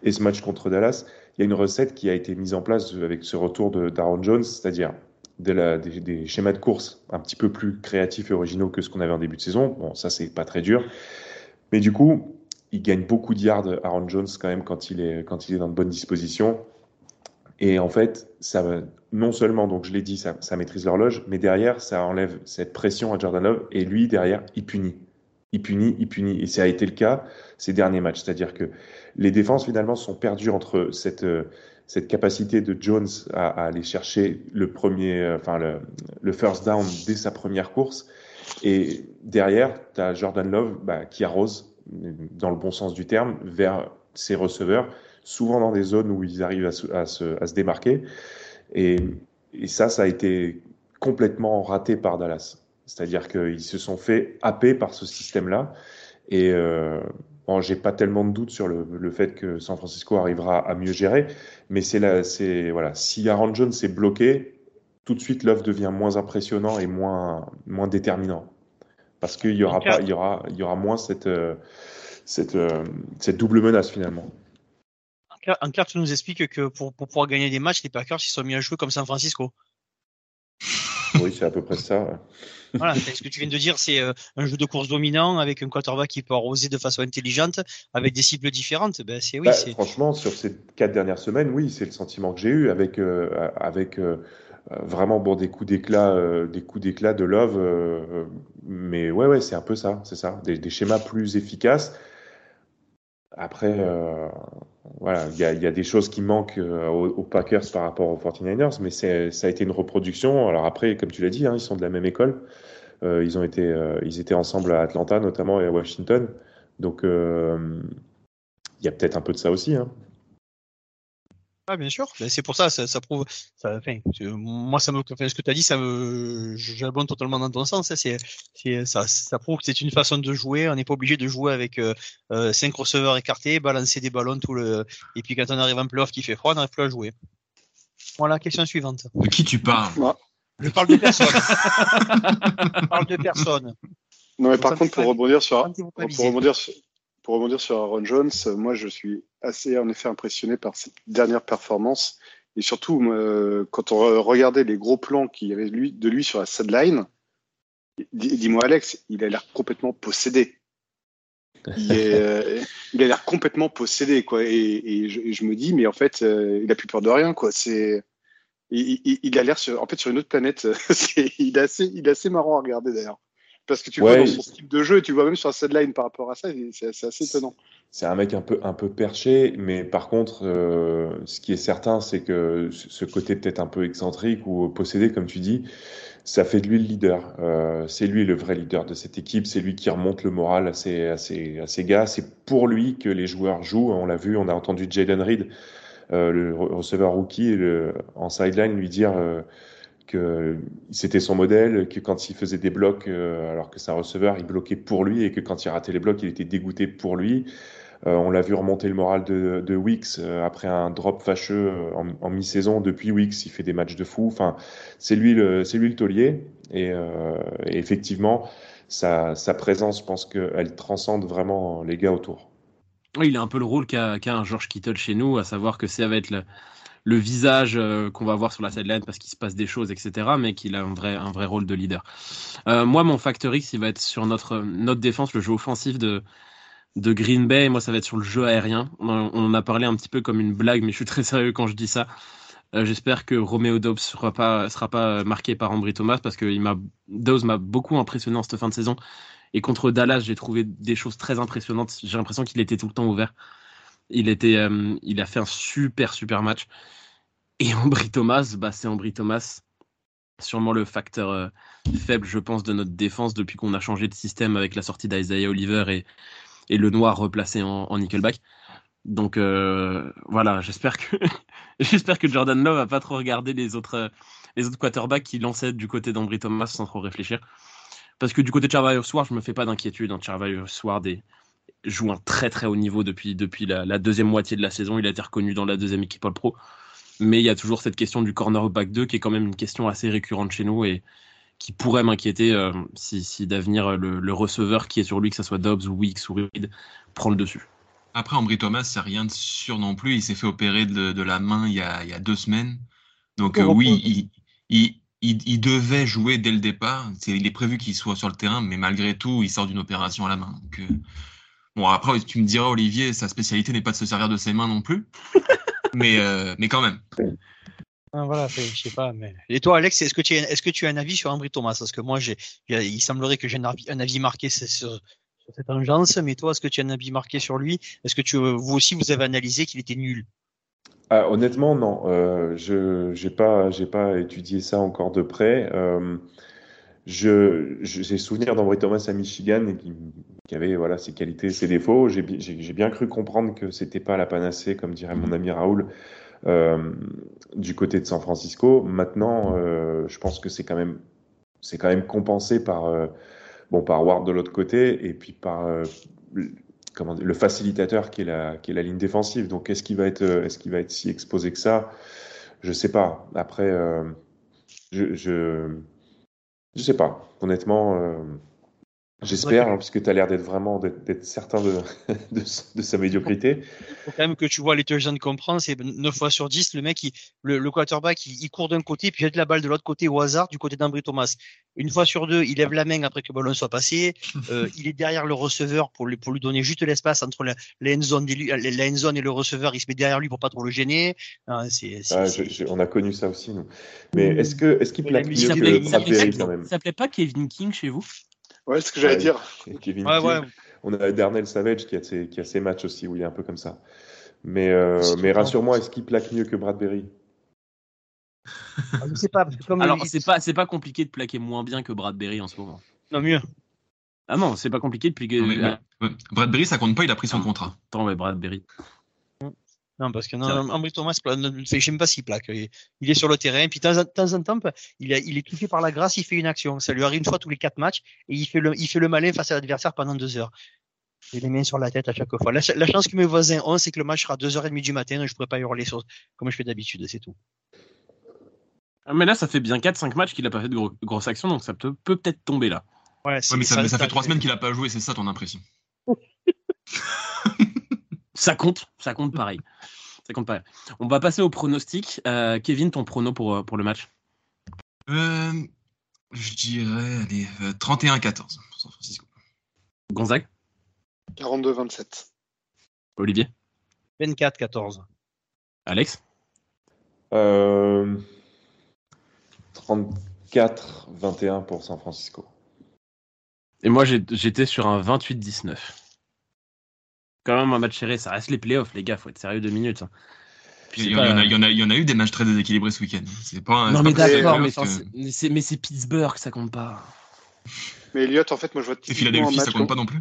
et ce match contre Dallas, il y a une recette qui a été mise en place avec ce retour de d'Aaron Jones, c'est-à-dire des, schémas de course un petit peu plus créatifs et originaux que ce qu'on avait en début de saison. Bon, ça c'est pas très dur, mais du coup, il gagne beaucoup de yards Aaron Jones quand même quand il est quand il est dans de bonnes dispositions. Et en fait, ça non seulement, donc je l'ai dit, ça, maîtrise l'horloge, mais derrière, ça enlève cette pression à Jordan Love. Et lui, derrière, il punit. Il punit, il punit. Et ça a été le cas ces derniers matchs. C'est-à-dire que les défenses, finalement, sont perdues entre cette, cette capacité de Jones à, aller chercher le premier, enfin le, le, first down dès sa première course. Et derrière, tu as Jordan Love bah, qui arrose, dans le bon sens du terme, vers ses receveurs, souvent dans des zones où ils arrivent à se, à se, à se démarquer. Et, et, ça, ça a été complètement raté par Dallas. C'est-à-dire qu'ils se sont fait happer par ce système-là. Et euh, bon, j'ai pas tellement de doutes sur le, le, fait que San Francisco arrivera à mieux gérer, mais c'est là, c'est voilà, si Aaron Jones est bloqué, tout de suite l'œuvre devient moins impressionnant et moins moins déterminant parce qu'il y aura pas, il y aura, il y aura moins cette euh, cette euh, cette double menace finalement. En clair, tu nous expliques que pour, pour pouvoir gagner des matchs, les Packers ils sont mis à jouer comme San Francisco. Oui, c'est à peu près ça. Voilà, ce que tu viens de dire, c'est euh, un jeu de course dominant avec un quarterback qui peut arroser de façon intelligente, avec des cibles différentes. Ben, c'est oui. Bah, franchement, sur ces quatre dernières semaines, oui, c'est le sentiment que j'ai eu avec euh, avec euh, vraiment bon des coups d'éclat, euh, des coups d'éclat de Love. Mais ouais, ouais, c'est un peu ça, c'est ça, des, des, schémas plus efficaces. Après, euh, voilà, il y a, y a, des choses qui manquent aux, aux, Packers par rapport aux 49ers, mais ça a été une reproduction. Alors après, comme tu l'as dit, hein, ils sont de la même école. ils ont été, ils étaient ensemble à Atlanta notamment et à Washington. Donc, il y a peut-être un peu de ça aussi. Hein. Ah, bien sûr. Ben, c'est pour ça, ça, ça prouve. Ça, enfin, moi, ça me, enfin, ce que tu as dit, ça me, j'abonde totalement dans ton sens. Hein, c'est, c'est, ça, ça prouve que c'est une façon de jouer. On n'est pas obligé de jouer avec euh, euh, cinq receveurs écartés, balancer des ballons tout le. Et puis quand on arrive en playoff qui fait froid, on n'arrive plus à jouer. Voilà, question suivante. De qui tu parles? Moi. Je parle de personne. Je parle de personne. Non, mais par contre, pour rebondir sur, pour rebondir sur, pour rebondir sur Aaron Jones, moi je suis assez en effet impressionné par cette dernière performance. Et surtout, euh, quand on regardait les gros plans qu'il y avait de lui sur la sideline, dis-moi Alex, il a l'air complètement possédé. Il, est, euh, il a l'air complètement possédé, quoi. Et, et, je, et, je, me dis, mais en fait, euh, il a plus peur de rien, quoi. C'est, il, il, il, a l'air sur, en fait, sur une autre planète. il est assez, il est assez marrant à regarder d'ailleurs. Parce que tu ouais, vois dans son style de jeu, tu vois même sur la sideline par rapport à ça, c'est assez étonnant. C'est un mec un peu, un peu perché, mais par contre, euh, ce qui est certain, c'est que ce côté peut-être un peu excentrique ou possédé, comme tu dis, ça fait de lui le leader. Euh, c'est lui le vrai leader de cette équipe, c'est lui qui remonte le moral à ses, à ses, à ses gars. C'est pour lui que les joueurs jouent. On l'a vu, on a entendu Jaden Reed, euh, le receveur rookie, le, en sideline, lui dire que c'était son modèle, que quand il faisait des blocs, euh, alors que sa receveur, il bloquait pour lui, et que quand il ratait les blocs, il était dégoûté pour lui. Euh, on l'a vu remonter le moral de, de Wicks euh, après un drop fâcheux en, mi-saison. Depuis Wicks, il fait des matchs de fou. Enfin, c'est lui le, c'est lui le taulier. Et, effectivement, sa, présence, je pense qu'elle transcende vraiment les gars autour. Il a un peu le rôle qu'a qu un George Kittle chez nous, à savoir que ça va être le, le visage euh, qu'on va voir sur la sideline parce qu'il se passe des choses, etc. Mais qu'il a un vrai, un vrai rôle de leader. Euh, moi, mon facteur X, il va être sur notre, notre défense, le jeu offensif de, de Green Bay. Moi, ça va être sur le jeu aérien. On, en a parlé un petit peu comme une blague, mais je suis très sérieux quand je dis ça. Euh, J'espère que Romeo Dobbs sera pas sera pas marqué par Ambry Thomas parce que il m'a Dobbs m'a beaucoup impressionné en cette fin de saison. Et contre Dallas, j'ai trouvé des choses très impressionnantes. J'ai l'impression qu'il était tout le temps ouvert. Il était, euh, il a fait un super super match. Et Ambry Thomas, bah c'est Ambry Thomas, sûrement le facteur euh, faible, je pense, de notre défense depuis qu'on a changé de système avec la sortie d'Isaiah Oliver et, et le noir replacé en, nickelback. Donc euh, voilà, j'espère que j'espère que Jordan Love va pas trop regarder les autres les autres quarterbacks qui lançaient du côté d'Ambry Thomas sans trop réfléchir. Parce que du côté de Charvarius Sward, je me fais pas d'inquiétude. Hein. Charvarius Sward est, joue un très très haut niveau depuis, depuis la, deuxième moitié de la saison. Il a été reconnu dans la deuxième équipe All-Pro. Mais il y a toujours cette question du cornerback 2 qui est quand même une question assez récurrente chez nous et qui pourrait m'inquiéter euh, si, si d'avenir le, receveur qui est sur lui, que ce soit Dobbs ou Weeks ou Reed, prend le dessus. Après, Ambry Thomas, c'est rien de sûr non plus. Il s'est fait opérer de, la main il y, a, deux semaines. Donc, euh, oui, il, devait jouer dès le départ. Est, il est prévu qu'il soit sur le terrain, mais malgré tout, il sort d'une opération à la main. Euh, bon, après, tu me diras, Olivier, sa spécialité n'est pas de se servir de ses mains non plus. mais, euh, mais quand même. Ah, voilà, je sais pas. Mais... Et toi, Alex, est-ce que tu as, est-ce que tu as un avis sur Ambry Thomas Parce que moi, j'ai, il semblerait que j'ai un avis, un avis marqué sur, sur, cette agence, mais toi, est-ce que tu as un avis marqué sur lui? Est-ce que tu, vous aussi, vous avez analysé qu'il était nul? Ah, honnêtement, non. Euh, je n'ai pas, pas étudié ça encore de près. Euh, je, j'ai souvenir d'Ambry Thomas à Michigan et qui, qui, avait voilà, ses qualités ses défauts. J'ai, bien cru comprendre que c'était pas la panacée, comme dirait mon ami Raoul, euh, du côté de San Francisco. Maintenant, euh, je pense que c'est quand même, quand même compensé par, euh, bon, par Ward de l'autre côté et puis par le facilitateur qui est la, qui est la ligne défensive. Donc, est-ce qu'il va être, est-ce va être si exposé que ça? Je sais pas. Après, je, je je sais pas. Honnêtement, j'espère, hein, puisque tu as l'air d'être vraiment d'être certain de, de, de, sa médiocrité. Il faut quand même que tu vois les deux jeunes comprendre, c'est 9 fois sur 10, le mec, il, le, le, quarterback, il, il court d'un côté, puis il jette la balle de l'autre côté au hasard, du côté d'Ambry Thomas. Une fois sur deux, il lève la main après que le ballon soit passé. Euh, il est derrière le receveur pour lui, pour lui donner juste l'espace entre la, la, zone la, la zone et le receveur. Il se met derrière lui pour pas trop le gêner. Ah, c'est, ah, on a connu ça aussi, nous. Mais est-ce que est-ce qu'il plaque mieux que Bradbury quand même Ça s'appelait pas Kevin King chez vous? Ouais, c'est ce que j'allais dire. Kevin ouais, King. Ouais. On a Darnell Savage qui a, ses, qui a ses matchs aussi où il est un peu comme ça. Mais, euh, mais rassure-moi, est-ce qu'il plaque mieux que Bradbury? Ah, je sais pas. Parce que comme Alors, c'est pas, c'est pas compliqué de plaquer moins bien que Bradbury en ce moment. Non, mieux. Ah non, c'est pas compliqué de plaquer. Non, mais, mais, Bradbury, ça compte pas, il a pris son contrat. Attends, mais Bradbury. Non, parce que non, Ambry Thomas, je sais pas s'il plaque. Il est sur le terrain, puis de temps en temps, il, a, il est touché par la grâce, il fait une action. Ça lui arrive une fois tous les quatre matchs, et il fait le, il fait le malin face à l'adversaire pendant deux heures. J'ai les mains sur la tête à chaque fois. La, la chance que mes voisins ont, c'est que le match sera 2h30 du matin, et je pourrais pas hurler sur, comme je fais d'habitude, c'est tout. Ah, mais là, ça fait bien 4-5 matchs qu'il a pas fait de gros, grosses actions, donc ça peut peut-être tomber là. Ouais, ouais mais ça, ça, ça fait 3 semaines qu'il a pas joué, c'est ça ton impression Ça compte, ça compte pareil. Ça compte pareil. On va passer au pronostic. Euh, Kevin, ton prono pour, euh, pour le match? Euh, Je dirais allez, 31-14 pour San Francisco. Gonzague? 42-27. Olivier? 24-14. Alex? Euh, 34-21 pour San Francisco. Et moi, j'étais sur un 28-19 quand même un match serré. Ça reste les playoffs, les gars. Faut être sérieux deux minutes. Hein. il, y en a, il, y en a, il y en a eu des matchs très déséquilibrés ce week-end. C'est pas. Non mais d'accord, mais, que... mais c'est Pittsburgh, ça compte pas. Mais Elliott, en fait, moi je vois. Et Philadelphie, ça compte pas non plus?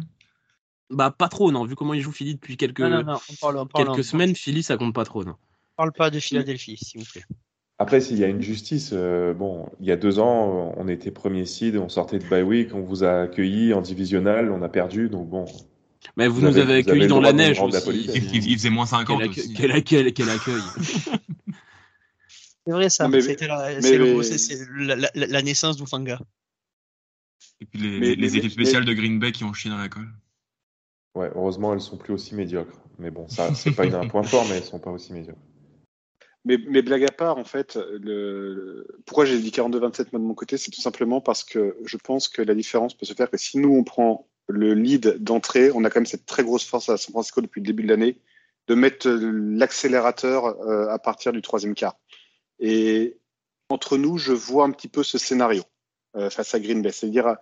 Bah pas trop, non. Vu comment il joue Philly depuis quelques non, non, non. On parle, on parle, quelques semaines, Philly, ça compte pas trop, non. On parle pas de Philadelphie, s'il vous plaît. Après, s'il y a une justice, euh, bon, il y a deux ans, on était premier seed, on sortait de bye week, on vous a accueilli en divisional, on a perdu, donc bon, mais vous, nous avez, accueillis dans la neige aussi. Il, faisait moins 50 quel, aussi. Quel, quel, quel accueil. c'est vrai ça, c'était la, la, la, la, naissance d'Ufanga. Et puis les, mais, les mais, équipes spéciales de Green Bay qui ont chié dans la colle. Ouais, heureusement, elles sont plus aussi médiocres. Mais bon, ça, c'est pas un point fort, mais elles sont pas aussi médiocres. Mais, mais blague à part, en fait, le... pourquoi j'ai dit 42-27 moi de mon côté, c'est tout simplement parce que je pense que la différence peut se faire que si nous on prend le lead d'entrée. On a quand même cette très grosse force à San Francisco depuis le début de l'année de mettre l'accélérateur euh, à partir du troisième quart. Et entre nous, je vois un petit peu ce scénario euh, face à Green Bay, c'est-à-dire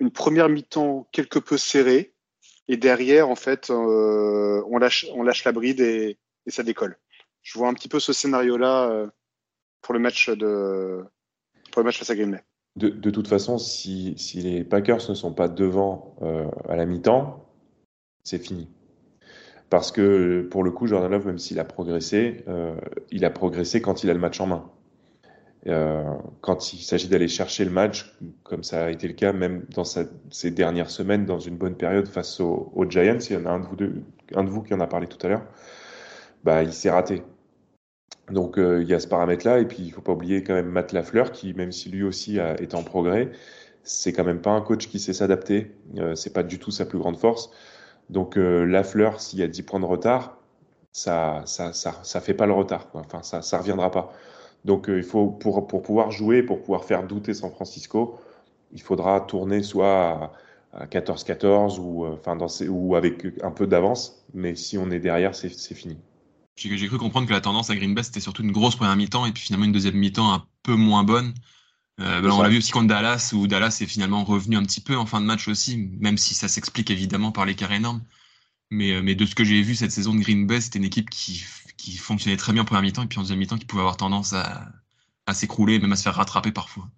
une première mi-temps quelque peu serrée et derrière, en fait, euh, on, lâche, on lâche la bride et, et, ça décolle. Je vois un petit peu ce scénario-là euh, pour le match de pour le match face à Green Bay de, toute façon, si, les Packers ne sont pas devant euh, à la mi-temps, c'est fini. Parce que pour le coup, Jordan Love, même s'il a progressé, euh, il a progressé quand il a le match en main. Euh, quand il s'agit d'aller chercher le match, comme ça a été le cas même dans ces dernières semaines, dans une bonne période face aux, aux Giants, il y en a un de vous, deux, un de vous qui en a parlé tout à l'heure, bah, il s'est raté. Donc euh, il y a ce paramètre-là, et puis il faut pas oublier quand même Matt Lafleur, qui même si lui aussi est en progrès, c'est quand même pas un coach qui sait s'adapter. Euh, c'est pas du tout sa plus grande force. Donc euh, Lafleur, s'il y a 10 points de retard, ça ça, ça, ça fait pas le retard. Enfin, ça ça reviendra pas. Donc il faut pour pour pouvoir jouer, pour pouvoir faire douter San Francisco, il faudra tourner soit à 14-14 ou enfin ou avec un peu d'avance. Mais si on est derrière, c'est fini. J'ai cru comprendre que la tendance à Green Bay, c'était surtout une grosse première mi-temps et puis finalement une deuxième mi-temps un peu moins bonne. Euh, ben on l'a vu aussi contre Dallas, où Dallas est finalement revenu un petit peu en fin de match aussi, même si ça s'explique évidemment par l'écart énorme. Mais, euh, mais de ce que j'ai vu cette saison de Green Bay, c'était une équipe qui, qui fonctionnait très bien en première mi-temps et puis en deuxième mi-temps qui pouvait avoir tendance à, à s'écrouler, même à se faire rattraper parfois.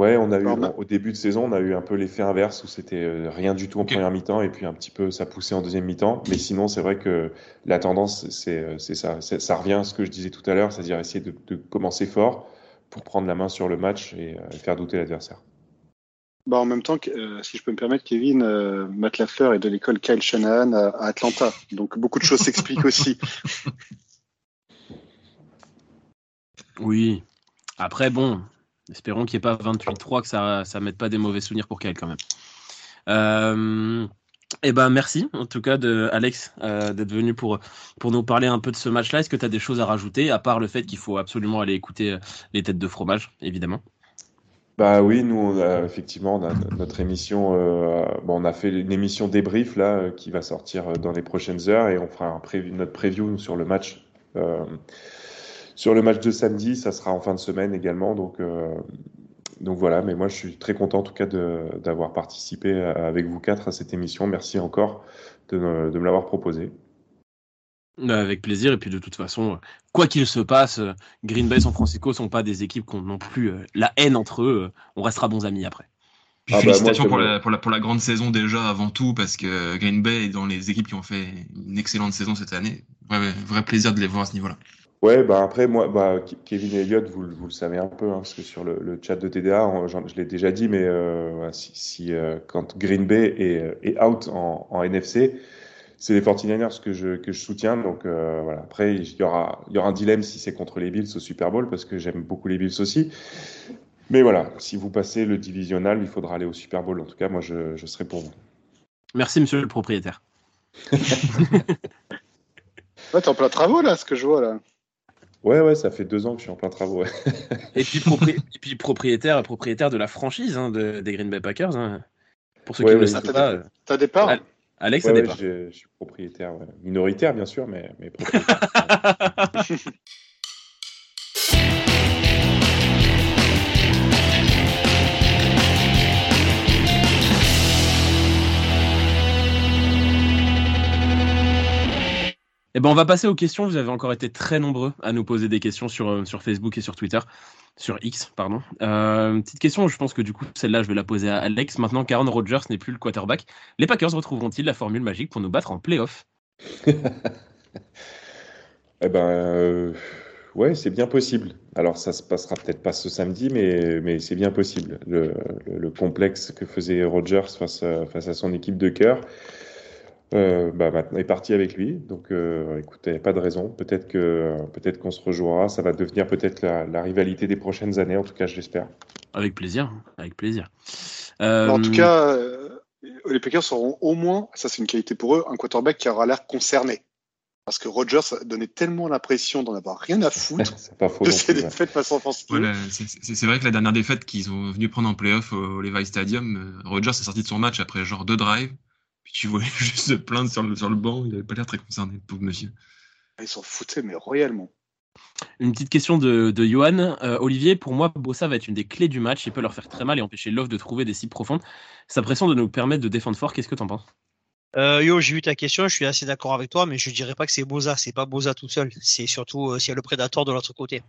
Ouais, on a eu au début de saison, on a eu un peu l'effet inverse où c'était euh, rien du tout en première mi-temps et puis un petit peu ça poussait en deuxième mi-temps. Mais sinon, c'est vrai que la tendance, c'est euh, ça, ça revient à ce que je disais tout à l'heure, c'est-à-dire essayer de, de, commencer fort pour prendre la main sur le match et euh, faire douter l'adversaire. Bah en même temps, euh, si je peux me permettre, Kevin, euh, Matt Lafleur est de l'école Kyle Shanahan à, à Atlanta, donc beaucoup de choses s'expliquent aussi. Oui. Après, bon, espérons qu'il n'y ait pas 28-3, que ça ne mette pas des mauvais souvenirs pour Kyle quand même. Euh, eh ben merci en tout cas de Alex euh, d'être venu pour pour nous parler un peu de ce match-là. Est-ce que tu as des choses à rajouter à part le fait qu'il faut absolument aller écouter euh, les têtes de fromage évidemment? Bah oui, nous effectivement on a notre émission euh, bon, on a fait une émission débrief là qui va sortir dans les prochaines heures et on fera notre preview sur le match sur le match de samedi, ça sera en fin de semaine également donc donc voilà, mais moi je suis très content en tout cas d'avoir participé avec vous quatre à cette émission. Merci encore de, de me l'avoir proposé. Avec plaisir, et puis de toute façon, quoi qu'il se passe, Green Bay et San Francisco sont pas des équipes qui ont non plus la haine entre eux. On restera bons amis après. Puis ah félicitations bah moi, pour, la, pour, la, pour, la, grande saison déjà avant tout, parce que Green Bay est dans les équipes qui ont fait une excellente saison cette année. Vrai plaisir de les voir à ce niveau-là. Ouais, bah après, moi, bah, Kevin Elliott, vous, vous le savez un peu, hein, parce que sur le, le, chat de TDA, je l'ai déjà dit, mais euh, si, si euh, quand Green Bay est, est out en, en NFC, c'est les 49ers que je, que je soutiens. Donc euh, voilà. Après, il y aura, il y aura un dilemme si c'est contre les Bills au Super Bowl, parce que j'aime beaucoup les Bills aussi. Mais voilà, si vous passez le divisional, il faudra aller au Super Bowl. En tout cas, moi, je, je serai pour vous. Merci, monsieur le propriétaire. ouais, t'es en plein travaux là, ce que je vois là. Ouais, ouais, ça fait deux ans que je suis en plein travaux. Ouais. Et, puis propri... Et puis propriétaire, propriétaire de la franchise hein, de, des Green Bay Packers. Hein. Pour ceux ouais, qui ne le savent pas. T'as des parts Alex a des parts. Je, je, suis propriétaire, minoritaire bien sûr, mais, mais propriétaire. Eh ben, on va passer aux questions. Vous avez encore été très nombreux à nous poser des questions sur, euh, sur Facebook et sur Twitter. Sur X, pardon. Euh, petite question, je pense que du coup, celle-là, je vais la poser à Alex. Maintenant qu'Aaron Rodgers n'est plus le quarterback, les Packers retrouveront-ils la formule magique pour nous battre en playoff? Eh ben, euh, ouais, c'est bien possible. Alors, ça se passera peut-être pas ce samedi, mais, mais c'est bien possible. Le, le, le, complexe que faisait Rodgers face face à son équipe de cœur euh, bah, maintenant est parti avec lui. Donc, euh, écoutez, pas de raison. Peut-être que peut-être qu'on se rejouera. Ça va devenir peut-être la, la, rivalité des prochaines années. En tout cas, je l'espère. Avec plaisir, avec plaisir. Euh... En tout cas, euh, les Packers auront au moins, ça c'est une qualité pour eux, un quarterback qui aura l'air concerné. Parce que Rodgers donnait tellement l'impression d'en avoir rien à foutre pas faux de défaites face c'est vrai que la dernière défaite qu'ils ont venu prendre en playoff au Levi Stadium, Rodgers est sorti de son match après genre deux drives. Puis tu voyais juste se plaindre sur le, sur le banc, il n'avait pas l'air très concerné, pauvre monsieur. Ils s'en foutaient, mais royalement. Une petite question de, de Johan. Euh, Olivier, pour moi, Bossa va être une des clés du match. Il peut leur faire très mal et empêcher Love de trouver des cibles profondes. Sa pression de nous permettre de défendre fort, qu'est-ce que tu en penses? Euh, yo, j'ai vu ta question, je suis assez d'accord avec toi, mais je dirais pas que c'est Boza, c'est pas Boza tout seul, c'est surtout euh, s'il y a le prédateur de l'autre côté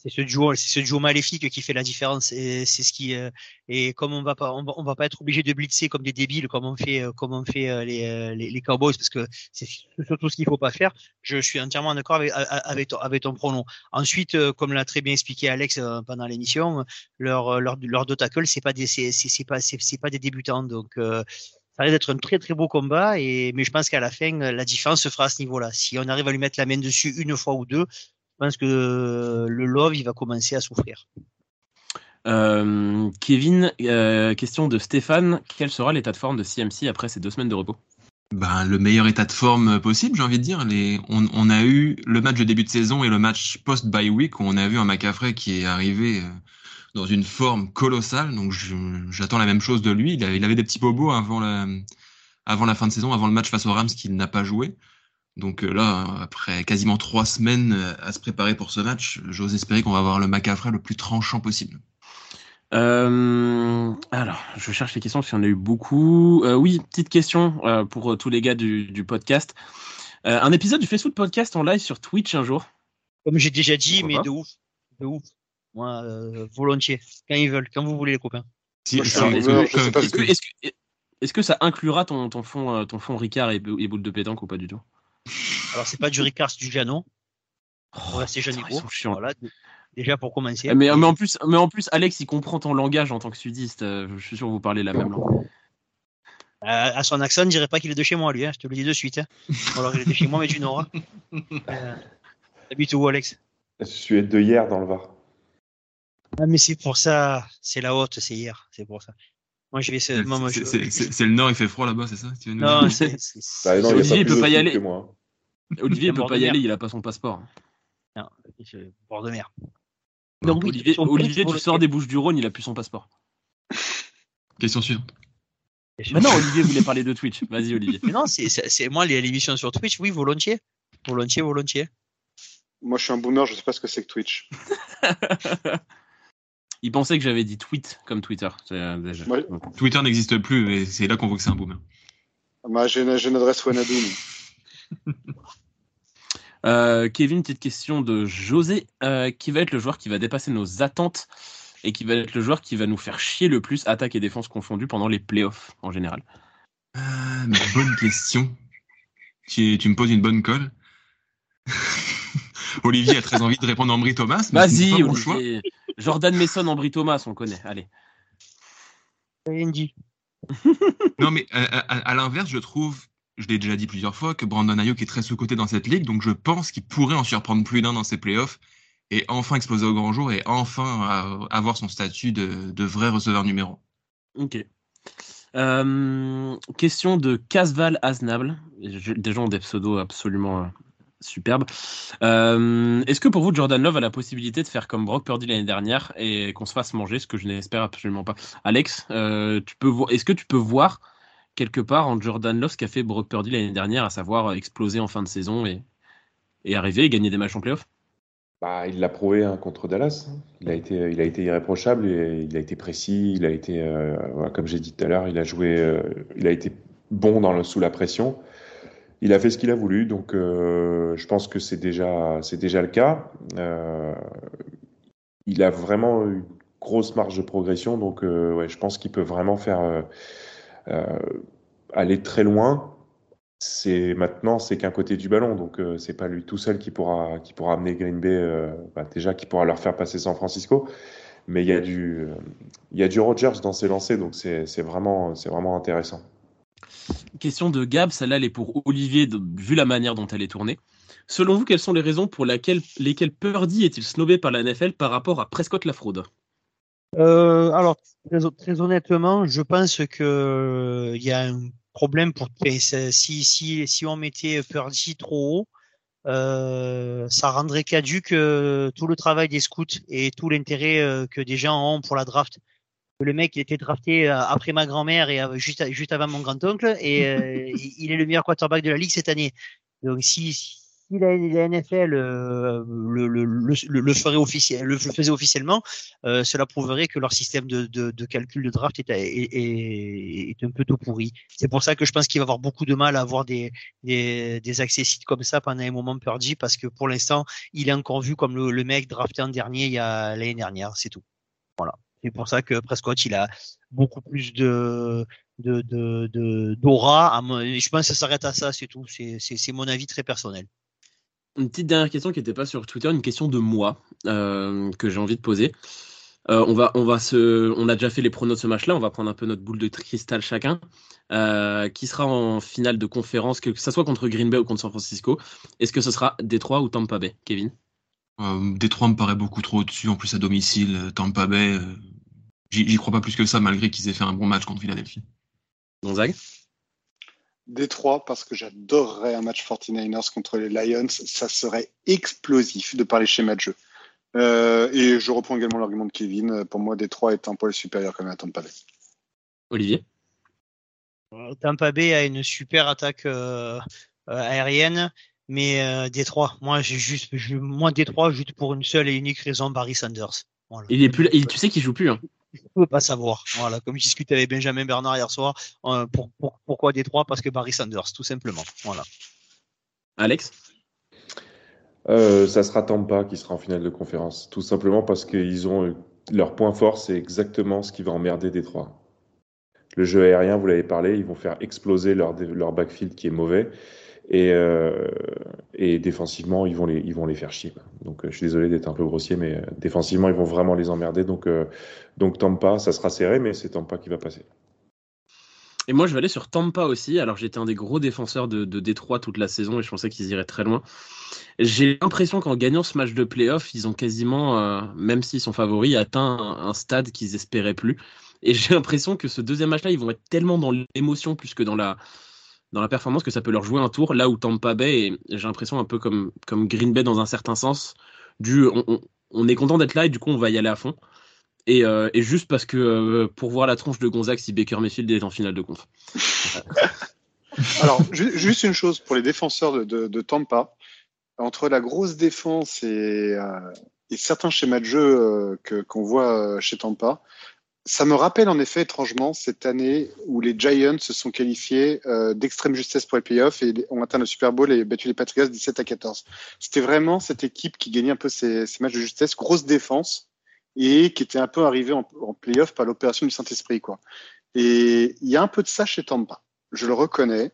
c'est ce duo, c'est ce duo maléfique qui fait la différence. Et c'est ce qui euh, et comme on va pas, on va, pas être obligé de blitzer comme des débiles, comme on fait, euh, comme on fait euh, les, les, les Cowboys, parce que c'est surtout ce qu'il faut pas faire. Je suis entièrement d'accord avec, avec, ton, avec ton pronom. Ensuite, comme l'a très bien expliqué Alex pendant l'émission, leur, leur, leur deux tackles, c'est pas des, c'est, c'est pas, c'est, pas des débutants, donc. ça risque d'être un très très beau combat, et, mais je pense qu'à la fin, la différence se fera à ce niveau-là. Si on arrive à lui mettre la main dessus une fois ou deux, pense que le love, il va commencer à souffrir. Euh, Kevin, euh, question de Stéphane. Quel sera l'état de forme de CMC après ces deux semaines de repos? Ben, Le meilleur état de forme possible, j'ai envie de dire. Les, on, on, a eu le match de début de saison et le match post-bye week où on a vu un McCaffrey qui est arrivé euh, dans une forme colossale. Donc j'attends la même chose de lui. Il avait, il avait des petits bobos avant la, avant la fin de saison, avant le match face aux Rams qu'il n'a pas joué. Donc euh, là, après quasiment trois semaines euh, à se préparer pour ce match, j'ose espérer qu'on va avoir le McCaffrey le plus tranchant possible. Euh, alors, je cherche les questions parce qu'il y en a eu beaucoup. Euh, oui, petite question euh, pour tous les gars du, du podcast. Euh, un épisode du Facebook Podcast en live sur Twitch un jour. Comme j'ai déjà dit, mais de ouf. De ouf. Moi, euh, volontiers. Quand ils veulent, quand vous voulez, les copains. Si, est-ce que- ça inclura ton, ton fond, ton fond Ricard et, et boule de pétanque ou pas du tout? Alors, c'est pas du Ricard, c'est du Jano. Voilà, c'est Jeanne. Voilà. Déjà pour commencer. Mais, mais, en plus, mais en plus, Alex, il comprend ton langage en tant que sudiste. euh, Je suis sûr que vous parlez la même langue. Euh, à son accent, ne dirait pas qu'il est de chez moi, lui. Hein, je te le dis de suite. Hein. Alors il est de chez moi, mais du Nord. hein. Euh, T'habites où, Alex? Je suis de hier dans le Var. Ah, mais c'est pour ça. C'est la haute, c'est hier. C'est pour ça. Moi, je vais. C'est je- le nord, il fait froid là-bas, c'est ça tu veux nous Non, dire c'est. Bah, non, il peut pas y aller. que moi. Olivier peut pas y aller, il a pas son passeport. Non, c'est bord de mer. Non, Donc, oui, Olivier, tu sors des Bouches du Rhône, il a plus son passeport. Question suivante. Mais non, Olivier voulait parler de Twitch. Vas-y, Olivier. Mais non, c'est moi les l'émission sur Twitch, oui, volontiers. Volontiers, volontiers. Moi, je suis un boomer, je sais pas ce que c'est que Twitch. Il pensait que j'avais dit tweet comme Twitter. euh, déjà. Ouais. Twitter n'existe plus et c'est là qu'on voit que c'est un boomer. Bah, j'ai une, adresse Wanadu. Euh, Kevin, petite question de José. Euh, qui va être le joueur qui va dépasser nos attentes et qui va être le joueur qui va nous faire chier le plus, attaque et défense confondues, pendant les playoffs en général Euh, bonne question. Tu, tu me poses une bonne colle. Olivier a très envie de répondre Ambry Thomas. mais ce n'est Vas-y, pas mon choix. Jordan Mason, Ambry Thomas, on connaît. Allez. Dit. Non, mais euh, à, à- à l'inverse, je trouve, je l'ai déjà dit plusieurs fois, que Brandon Ayuk est très sous-coté dans cette ligue, donc je pense qu'il pourrait en surprendre plus d'un dans ses playoffs et enfin exploser au grand jour et enfin euh, avoir son statut de, vrai receveur numéro. Ok. Euh, question de Casval Aznable. Des gens ont des pseudos absolument euh, superbes. Est-ce que pour vous, Jordan Love a la possibilité de faire comme Brock Purdy l'année dernière et qu'on se fasse manger, ce que je n'espère absolument pas? Alex, tu peux est-ce que tu peux voir quelque part en Jordan Love ce qu'a fait Brock Purdy l'année dernière, à savoir euh, exploser en fin de saison et, et arriver et gagner des matchs en playoff Bah, il l'a prouvé hein, contre Dallas. Il a été, il a été irréprochable, et il a été précis, il a été, euh, comme j'ai dit tout à l'heure, il a joué, euh, il a été bon dans le, sous la pression. Il a fait ce qu'il a voulu, donc je pense que c'est déjà, c'est déjà le cas. Il a vraiment une grosse marge de progression, donc ouais, je pense qu'il peut vraiment faire aller très loin. C'est maintenant, c'est qu'un côté du ballon, donc euh, c'est pas lui tout seul qui pourra, qui pourra amener Green Bay, euh, bah, déjà qui pourra leur faire passer San Francisco, mais il y a du, euh, il y a du Rodgers dans ses lancers, donc c'est c'est vraiment, c'est vraiment intéressant. Question de Gab, celle-là elle est pour Olivier, de- vu la manière dont elle est tournée. Selon vous, quelles sont les raisons pour laquelle, lesquelles Purdy est-il snobé par la NFL par rapport à Prescott la fraude Euh, alors, très, très honnêtement, je pense que il y a un problème pour si si si on mettait Purdy trop haut, euh, ça rendrait caduque euh, tout le travail des scouts et tout l'intérêt euh, que des gens ont pour la draft. Le mec, il était drafté euh, après ma grand-mère et euh, juste juste avant mon grand-oncle et euh, il il est le meilleur quarterback de la ligue cette année. Donc si si la, la NFL euh, le, le, le, le- ferait officiel, le faisait officiellement, euh, cela prouverait que leur système de, de, de calcul de draft est, est, est, est un peu tout pourri. C'est pour ça que je pense qu'il va avoir beaucoup de mal à avoir des, des, des comme ça pendant un moment perdu parce que pour l'instant, il est encore vu comme le, mec drafté en dernier il y a l'année dernière, c'est tout. Voilà. C'est pour ça que Prescott, il a beaucoup plus de de d'aura. je pense que ça s'arrête à ça, c'est tout. C'est mon avis très personnel. Une petite dernière question qui n'était pas sur Twitter, une question de moi euh, que j'ai envie de poser. Euh, on, va, on, va se, on a déjà fait les pronos de ce match-là, on va prendre un peu notre boule de cristal chacun. Euh, qui sera en finale de conférence, que ce soit contre Green Bay ou contre San Francisco Est-ce que ce sera Détroit ou Tampa Bay, Kevin? Détroit me paraît beaucoup trop au-dessus, en plus à domicile. Tampa Bay, j'y crois pas plus que ça, malgré qu'ils aient fait un bon match contre Philadelphie. Gonzague? Détroit, parce que j'adorerais un match 49ers contre les Lions. Ça serait explosif de par les schémas de jeu. Euh, et je reprends également l'argument de Kevin. Pour moi, Détroit est un poil supérieur quand même à Tampa Bay. Olivier? Euh, Tampa Bay a une super attaque euh, aérienne, mais euh, Détroit, moi j'ai juste, je, moi Détroit juste pour une seule et unique raison, Barry Sanders. Voilà. il est plus, il- Tu sais qu'il joue plus. Hein. Je peux pas savoir. Voilà, comme je discutais avec Benjamin Bernard hier soir, euh, pour, pour- pourquoi Détroit? Parce que Barry Sanders, tout simplement. Voilà. Alex? Euh, ça sera Tampa qui sera en finale de conférence. Tout simplement parce qu'ils ont leur point fort, c'est exactement ce qui va emmerder Détroit. Le jeu aérien, vous l'avez parlé, ils vont faire exploser leur, leur backfield qui est mauvais. Et, euh, et défensivement, ils vont, les, ils vont les faire chier. Donc, euh, je suis désolé d'être un peu grossier, mais euh, défensivement, ils vont vraiment les emmerder. Donc, donc Tampa, ça sera serré, mais c'est Tampa qui va passer. Et moi, je vais aller sur Tampa aussi. Alors, j'étais un des gros défenseurs de, de Détroit toute la saison et je pensais qu'ils iraient très loin. J'ai l'impression qu'en gagnant ce match de playoff, ils ont quasiment, même s'ils sont favoris, atteint un, un stade qu'ils espéraient plus. Et j'ai l'impression que ce deuxième match-là, ils vont être tellement dans l'émotion plus que dans la, dans la performance que ça peut leur jouer un tour. Là où Tampa Bay, et j'ai l'impression un peu comme, comme Green Bay dans un certain sens, du on, est content d'être là et du coup on va y aller à fond. Et, euh, juste parce que euh, pour voir la tronche de Gonzague si Baker Mayfield est en finale de conf. Alors, ju juste une chose pour les défenseurs de, Tampa. Entre la grosse défense et, euh, et certains schémas de jeu que qu'on voit chez Tampa, ça me rappelle en effet étrangement cette année où les Giants se sont qualifiés euh, d'extrême justesse pour les playoffs et ont atteint le Super Bowl et battu les Patriots 17 à 14. C'était vraiment cette équipe qui gagnait un peu ces, ces matchs de justesse, grosse défense et qui était un peu arrivée en, en playoff par l'opération du Saint-Esprit. quoi. Et il y a un peu de ça chez Tampa. Je le reconnais.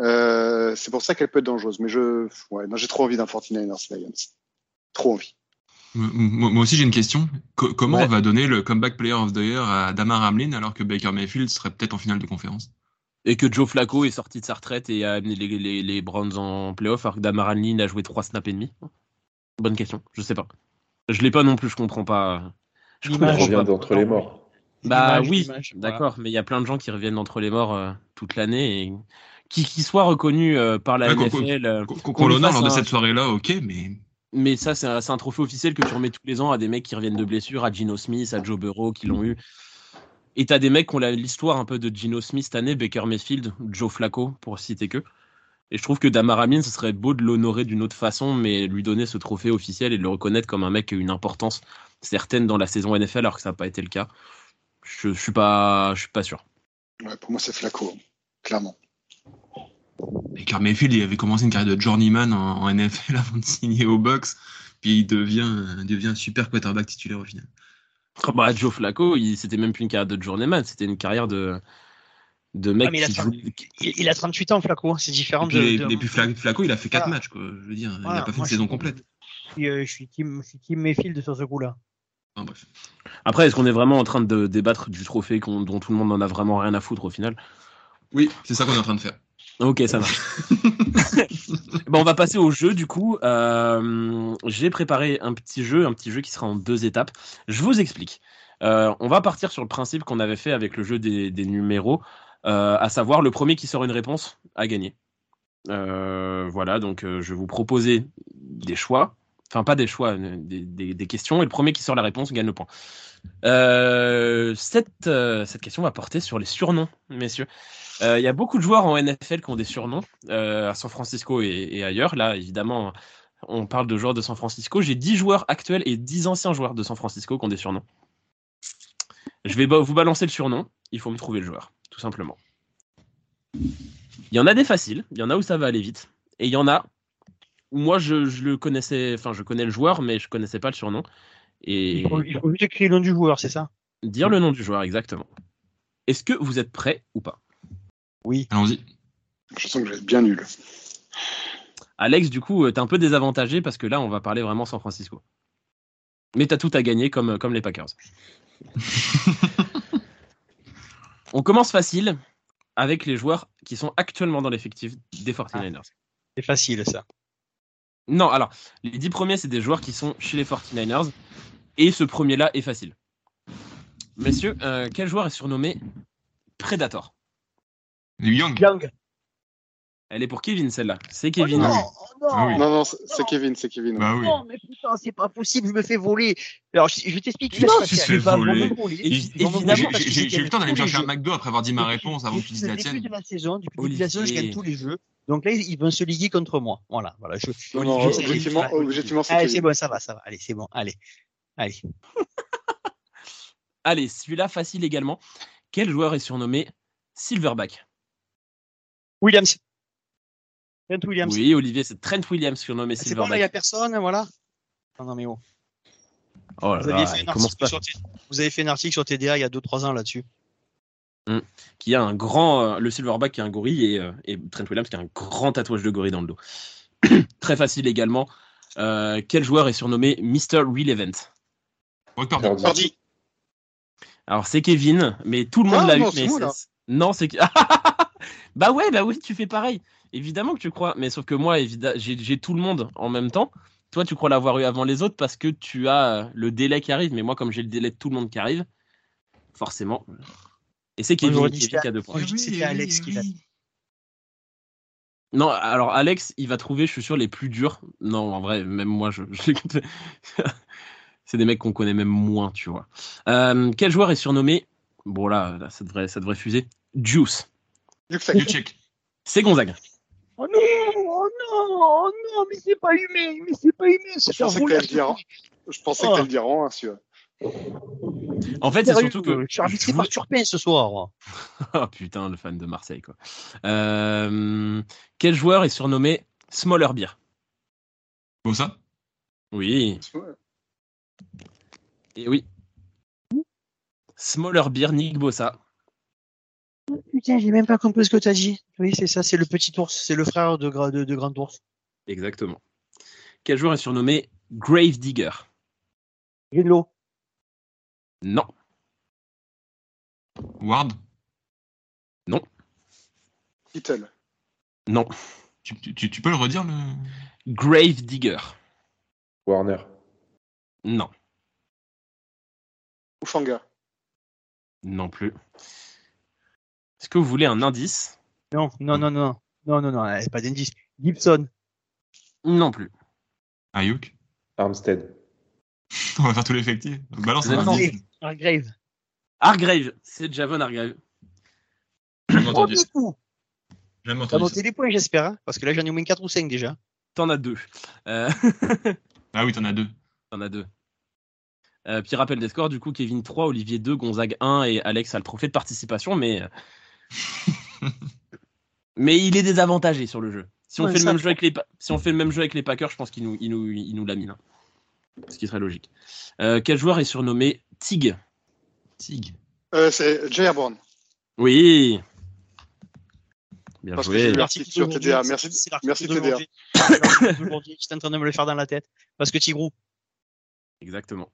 Euh, c'est pour ça qu'elle peut être dangereuse. Mais je, ouais, j'ai trop envie d'un 49ers Lions. Trop envie. Moi aussi, j'ai une question. Co comment ouais. on va donner le comeback player of the year à Damar Hamlin alors que Baker Mayfield serait peut-être en finale de conférence? Et que Joe Flacco est sorti de sa retraite et a amené les, les, les Browns en playoff alors que Damar Hamlin a joué 3 snaps et demi? Bonne question, je sais pas. Je l'ai pas non plus, je comprends pas. Je reviens d'entre les morts. Bah oui, d'accord, mais il y a plein de gens qui reviennent d'entre les morts euh, toute l'année et qui, qui soient reconnus euh, par la ouais, NFL. Qu'on l'honneur lors de cette soirée-là, ok, mais mais ça, c'est un, trophée officiel que tu remets tous les ans à des mecs qui reviennent de blessures, à Gino Smith, à Joe Burrow, qui l'ont eu. Et t'as des mecs qui ont l'histoire un peu de Gino Smith cette année, Baker Mayfield, Joe Flacco, pour citer que. Et je trouve que Damar Hamlin, ce serait beau de l'honorer d'une autre façon, mais lui donner ce trophée officiel et de le reconnaître comme un mec qui a une importance certaine dans la saison NFL, alors que ça n'a pas été le cas. Je, je suis pas, je suis pas sûr. Pour moi, c'est Flacco, clairement. Baker Mayfield, il avait commencé une carrière de journeyman en, en NFL avant de signer au Bucks, puis il devient, il devient un super quarterback titulaire au final. Oh bah, Joe Flacco, c'était même plus une carrière de journeyman, c'était une carrière de, de mec ah, il, a qui 30, joue... il, a 38 ans, Flacco, c'est différent. Et puis, de, de... et puis Flacco, il a fait 4 ah. matchs, quoi. Je veux dire, voilà, il n'a pas fait une saison complète. Je suis, team, je suis team Mayfield sur ce coup-là. Ah, bref. Après, est-ce qu'on est vraiment en train de débattre du trophée dont tout le monde n'en a vraiment rien à foutre au final? Oui, c'est ça qu'on est en train de faire. Ok, ça marche. bon, on va passer au jeu du coup. Euh, J'ai préparé un petit jeu, un petit jeu qui sera en deux étapes. Je vous explique. Euh, on va partir sur le principe qu'on avait fait avec le jeu des, des numéros, euh, à savoir le premier qui sort une réponse a gagné. Voilà, donc je vais vous proposer des choix, enfin pas des choix, des, des, questions, et le premier qui sort la réponse gagne le point. cette, cette question va porter sur les surnoms, messieurs. Il euh, y a beaucoup de joueurs en NFL qui ont des surnoms euh, à San Francisco et, et, ailleurs. Là, évidemment, on parle de joueurs de San Francisco. J'ai 10 joueurs actuels et 10 anciens joueurs de San Francisco qui ont des surnoms. Je vais vous balancer le surnom. Il faut me trouver le joueur, tout simplement. Il y en a des faciles. Il y en a où ça va aller vite. Et il y en a moi, je, je, le connaissais. Enfin, je connais le joueur, mais je connaissais pas le surnom. Et... Il faut, il faut juste écrire le nom du joueur, c'est ça? Dire le nom du joueur, exactement. Est-ce que vous êtes prêt ou pas? Oui. Allons-y. Je sens que je vais être bien nul. Alex, du coup, t'es un peu désavantagé parce que là, on va parler vraiment San Francisco. Mais t'as tout à gagner comme, comme les Packers. on commence facile avec les joueurs qui sont actuellement dans l'effectif des 49ers. Ah, c'est facile, ça. Non, alors, les dix premiers, c'est des joueurs qui sont chez les 49ers. Et ce premier-là est facile. Messieurs, euh, quel joueur est surnommé Predator? Young. Young. Elle est pour Kevin, celle-là. C'est Kevin. Oh non, oh non. Ah oui. non, non c'est Kevin, c'est Kevin. Bah oui. Non, mais putain, c'est pas possible, je me fais voler. Alors, je, je t'explique. Non, tu te fais voler. J'ai eu le temps d'aller me chercher un McDo après avoir dit ma réponse avant que tu dises la tienne. Depuis la saison, depuis le début de la saison, je gagne tous les jeux. Donc là, ils vont se liguer contre moi. Voilà, voilà. Je, non, non, objectivement, objectivement c'est Allez, c'est bon, ça va, ça va. Allez, c'est bon. Allez, allez. allez, celui-là facile également. Quel joueur est surnommé Silverback? Williams. Trent Williams. Oui, Olivier, c'est Trent Williams surnommé Ah, C'est bon, là, il n'y Silverback. a personne, voilà. Non, non, mais oh. Oh là Vous, là, aviez fait il un commence article pas. sur T- vous avez fait un article sur TDA il y a 2-3 ans là-dessus. Qui a un grand, euh, le Silverback qui a un gorille et, euh, et Trent Williams qui a un grand tatouage de gorille dans le dos. Très facile également. Euh, quel joueur est surnommé Mr. Relevant. Pardi. Alors c'est Kevin, mais tout le monde Ah, l'a eu. non, c'est mais non, bah ouais, bah oui, tu fais pareil. Évidemment que tu crois, mais sauf que moi, évidemment, j'ai tout le monde en même temps. Toi, tu crois l'avoir eu avant les autres parce que tu as euh, le délai qui arrive. Mais moi, comme j'ai le délai de tout le monde qui arrive, forcément. Et c'est Kevin, qui a deux points. Moi, je dis que c'était Alex qui l'a. Non, alors Alex, il va trouver, je suis sûr, les plus durs. Non, en vrai, même moi, je, je. C'est des mecs qu'on connaît même moins, tu vois. Euh, quel joueur est surnommé? Bon, là, là, ça, devrait, ça devrait fuser. Juice. Check. C'est Gonzaga. Oh non, oh non, oh non, mais c'est pas humain, mais c'est pas humain, Je pensais que t'allais le dire. Je pensais que Oh. dire en un, celui-là. En fait, c'est surtout que. Je suis je par Turpin ce soir. Oh putain, le fan de Marseille, quoi. Euh, Quel joueur est surnommé Smaller Beer? Bon, ça Oui, et oui. Smaller Beer, Nick Bossa. Putain, j'ai même pas compris ce que t'as dit. Oui, c'est ça, c'est le petit ours, c'est le frère de, Gra- de, de Grand Ours. Exactement. Quel joueur est surnommé Grave Digger Greenlow. Non. Ward? Non. tu, tu, tu peux le redire le... Grave Digger. Warner. Non. Oufanga. Non plus. Est-ce que vous voulez un indice? Non, non, non, non. Non, non, non, pas d'indice. Gibson. Non plus. Ayuk Armstead. On va faire tout l'effectif. Balance Non, un non. indice. Hargrave. Hargrave. C'est Javon Hargrave. Jamais Oh, entendu coup. Jamais T'as entendu noté ça. les points, j'espère, hein, parce que là, j'en ai au moins 4 ou 5 déjà. T'en as deux. Euh, Ah oui, t'en as deux. T'en as deux. Euh, puis rappel des scores, du coup, Kevin 3, Olivier 2, Gonzague 1 et Alex a le trophée de participation, mais. mais il est désavantagé sur le jeu. Si on, Ouais, fait, le même jeu avec les, si on fait le même jeu avec les Packers, je pense qu'il nous, il nous, il nous l'a mis là. Ce qui serait logique. Euh, quel joueur est surnommé Tig? Tig. Euh, c'est Jay Airborne. Oui Bien Parce que joué. eu L'article sur TDA. Merci- merci TDA. J'étais en train de me le faire dans la tête. Parce que Tigrou. Exactement.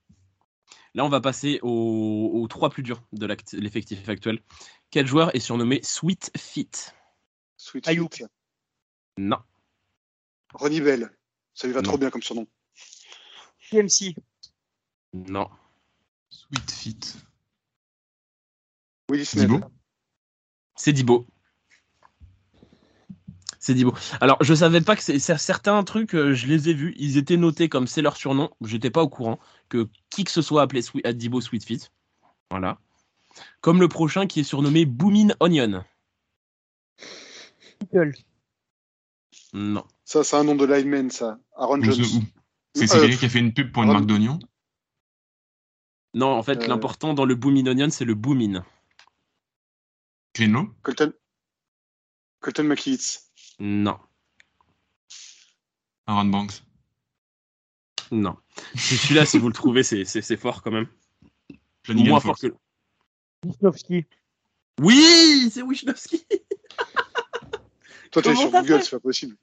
Là, on va passer aux, aux trois plus durs de l'effectif actuel. Quel joueur est surnommé Sweet Fit? Sweet Ayuk. Feet. Non. Ronnie Bell. Ça lui va Non. trop bien comme surnom. PMC. Non. Sweet Fit. Snell. Thibaut? C'est Dibo. C'est Dibo. Alors, je savais pas que c'est certains trucs, euh, je les ai vus, ils étaient notés comme c'est leur surnom. J'étais pas au courant que qui que ce soit appelé Sweet, à Dibo Sweetfeet. Voilà. Comme le prochain qui est surnommé Boomin Onion. Non. Ça, c'est un nom de lineman, ça. Aaron Jones. C'est c'est Euh, quelqu'un qui a fait une pub pour une Ron- marque d'oignons Non, en fait, Euh. l'important dans le Boomin Onion, c'est le Boomin. Greenlow Colton. Colton McKeith. Non. Aaron Banks Non. Celui-là, si vous le trouvez, c'est- fort quand même. Moins fort que. Wisnowski. Oui, c'est Wisnowski. Toi, t'es sur Google, c'est pas possible.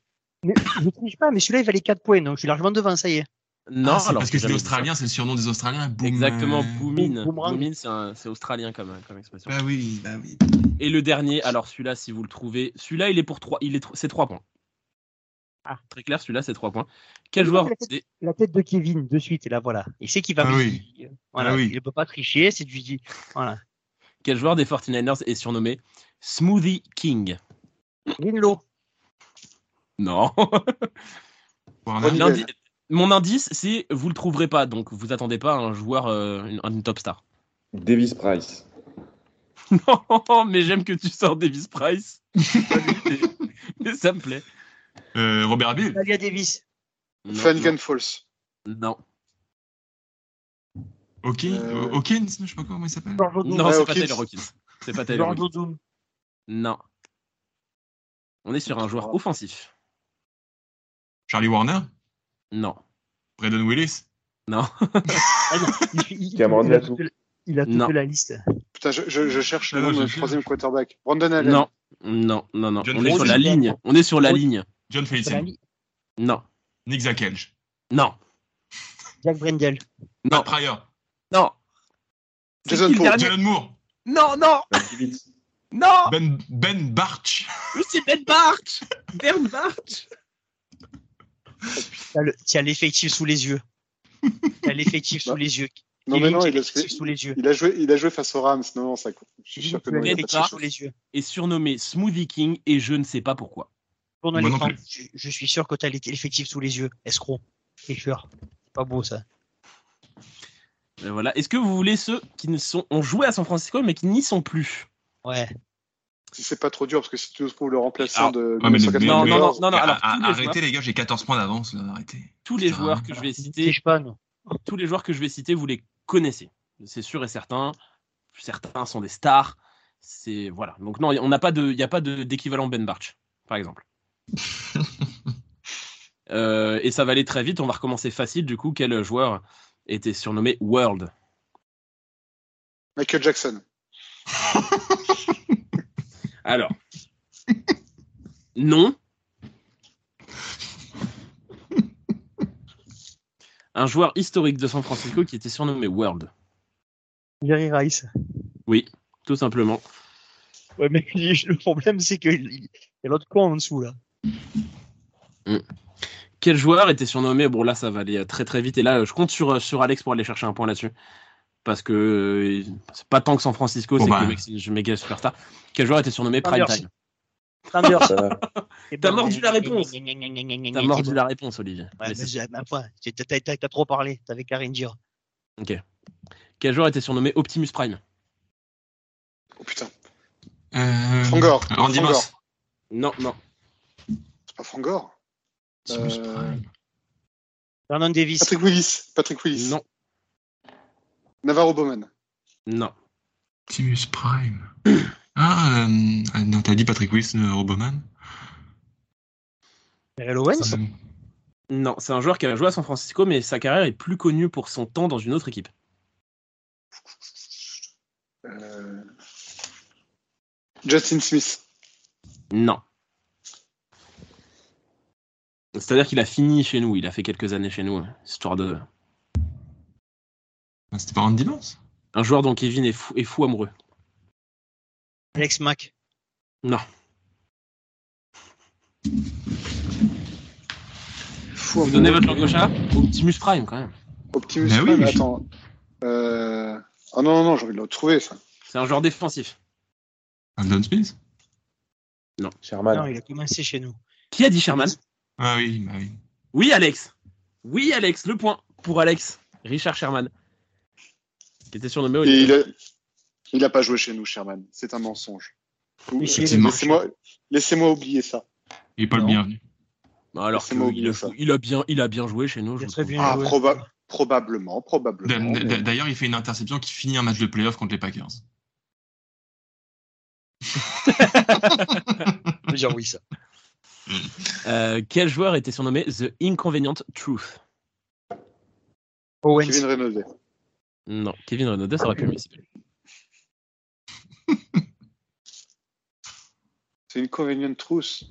Mais je triche pas, mais celui-là, il valait 4 points, donc je suis largement devant, ça y est. Non, Ah, alors parce que c'est australien, c'est le surnom des Australiens. Boom, Exactement, euh, Boomin. Boomin, c'est australien comme, comme expression. Bah oui, bah oui. Et le dernier, alors celui-là, si vous le trouvez, celui-là, il est pour 3, il est, c'est 3 points. Ah. Très clair, celui-là, c'est 3 points. Quel joueur la tête- c'est- La tête de Kevin, de suite, et là, voilà. Il sait qu'il va. Ah me- oui. Voilà, Ah oui. il ne peut pas tricher, c'est du dit. Voilà. quel joueur des 49ers est surnommé Smoothie King? Greenlow. Non. Mon indice, c'est vous le trouverez pas, donc vous attendez pas à un joueur, euh, une, une top star. Davis Price. Non, mais j'aime que tu sors Davis Price. mais ça me plaît. Euh, Robert Bill. Talia Davis. Non, Flanagan Falls. Non, Ok, Euh, Hawkins, je sais pas comment il s'appelle. Non, Ouais, c'est pas. Taylor Hawkins. C'est pas Taylor Hawkins. Non. On est sur un joueur offensif. Charlie Warner Non. Braden Willis? Non. Ah non, il, il- Cameron il a toute, il a toute Non. la liste. Putain, je, je, je cherche le nom troisième quarterback. Brandon Allen. Non. Non, non, non. John On est sur la ligne. On est sur la ligne. John li- Non. Nick Zakelj Non. Jack Brendel. Non. Matt Pryor Non. Jason dernier Jalen Moore Non, non, David. non. Ben, ben Barch Mais c'est Ben Barch. Ben Barch. Tu as l'effectif sous les yeux. Tu as l'effectif sous les yeux. Non, mais non, il a, l'effectif sous les yeux. il a joué, il a joué face aux Rams. Non, non, ça. Je suis sûr que sous les yeux. Est surnommé Smoothie King et je ne sais pas pourquoi. Je, je suis sûr que tu as l'effectif sous les yeux. Escroc. Tricheur. C'est Pas beau ça. Euh, voilà. Est-ce que vous voulez ceux qui ne sont ont joué à San Francisco mais qui n'y sont plus? Ouais. Si c'est pas trop dur, parce que si tu trouves le remplaçant Alors, de Ouais, mais 1994, Non, non, non, non, non. Alors, tous les arrêtez joueurs- les gars, j'ai 14 points d'avance, arrêtez. tous les Putain. joueurs que je vais citer, pas, non. tous les joueurs que je vais citer, vous les connaissez. C'est sûr et certain. Certains sont des stars. C'est voilà. Donc non, on n'a pas de, il n'y a pas de- d'équivalent Ben Barch, par exemple. Euh, et ça va aller très vite. On va recommencer facile. Du coup, quel joueur était surnommé World? Michael Jackson. Alors, non. Un joueur historique de San Francisco qui était surnommé World. Jerry Rice. Oui, tout simplement. Ouais, mais le problème, c'est qu'il il y a l'autre con en dessous, là. Quel joueur était surnommé? Bon là ça va aller très très vite et là je compte sur, sur Alex pour aller chercher un point là-dessus parce que euh, c'est pas tant que San Francisco Bon, c'est bah. que le mec c'est une méga superstar. Quel joueur était surnommé Prime. Time Sanders. T'as mordu la réponse. T'as mordu la réponse Olivier. Ouais, Mais mais c'est- j'ai- ma foi, t'as- trop parlé, t'avais qu'à dire. Quel joueur était surnommé Optimus Prime? Oh putain. Euh, Frangor. Randy Frangor. Moss. Non non. C'est pas Frangor. Optimus Euh, Prime. Vernon Davis. Patrick Willis. Patrick Willis. Non Navarro Bowman. non. Optimus Prime. Ah, euh, non, t'as dit Patrick Willis, euh, Roboman Owens. Euh, Non, c'est un joueur qui a joué à San Francisco mais sa carrière est plus connue pour son temps dans une autre équipe. Euh, Justin Smith. Non. C'est-à-dire qu'il a fini chez nous, il a fait quelques années chez nous, histoire de C'était pas Randy Moss un joueur dont Kevin est fou, est fou amoureux. Alex Mack. Non. Fou Vous donnez votre langue au chat? Optimus Prime quand même. Optimus Bah oui, Prime, mais je- attends. Euh... Ah non, non, non, j'ai envie de le retrouver, ça. C'est un joueur défensif. Aldon Smith? Sherman. Non, il a commencé chez nous. Qui a dit Sherman? Ah oui, bah oui. Oui, Alex. Oui, Alex. Le point pour Alex. Richard Sherman. Qui était surnommé Et Olivier. il a... il a pas joué chez nous, Sherman. C'est un mensonge. Laissez-moi oublier ça. Il est pas Non. le bienvenu. Bah, Alors a, il a bien, il a bien joué chez nous. Je très bien Ah, joué. proba- probablement, probablement. Mais- D'ailleurs, il fait une interception qui finit un match de playoff contre les Packers. Je veux dire oui, ça. Euh, quel joueur était surnommé The Inconvenient Truth? Owens. Kevin Renaudet. Non, Kevin Renaudot, ça aurait pu le c'est une convenient trousse.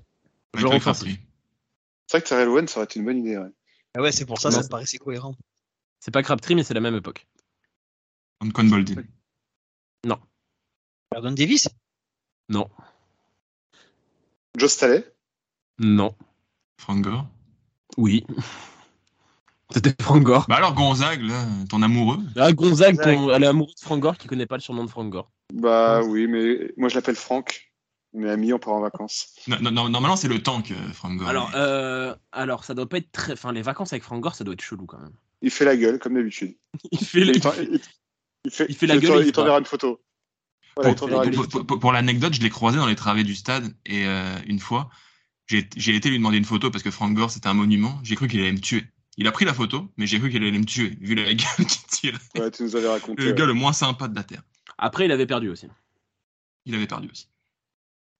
Michael offensif. C'est vrai que Terrell Owens, ça aurait été une bonne idée. Ouais. Ah ouais, c'est pour ça, Non. ça me paraissait cohérent. C'est pas Crabtree, mais c'est la même époque. Anquan Boldin. Vernon Davis? Non, Joe Staley? non, Frank Gore? oui. C'était Frank Gore. Bah alors, Gonzague, là, ton amoureux. Ah, Gonzague, ton- elle est amoureuse de Frank Gore qui connaît pas le surnom de Frank Gore. Bah oui, mais moi je l'appelle Franck. Est amis, on part en vacances. Non, non, non, normalement, c'est le tank, Frank Gore. Alors, euh, alors, ça doit pas être très. Enfin, les vacances avec Frank Gore, ça doit être chelou quand même. Il fait la gueule, comme d'habitude. Il fait les. Il, il- il fait, Il fait la gueule, il t'enverra une photo. Voilà, pour, l'anecdote, je l'ai croisé dans les travées du stade et euh, une fois, j'ai j'ai été lui demander une photo parce que Frank Gore c'était un monument. J'ai cru qu'il allait me tuer. Il a pris la photo, mais j'ai cru qu'il allait me tuer vu la gueule qu'il tire. Ouais, tu nous avais raconté. Le ouais. gars le moins sympa de la terre. Après, il avait perdu aussi. Il avait perdu aussi.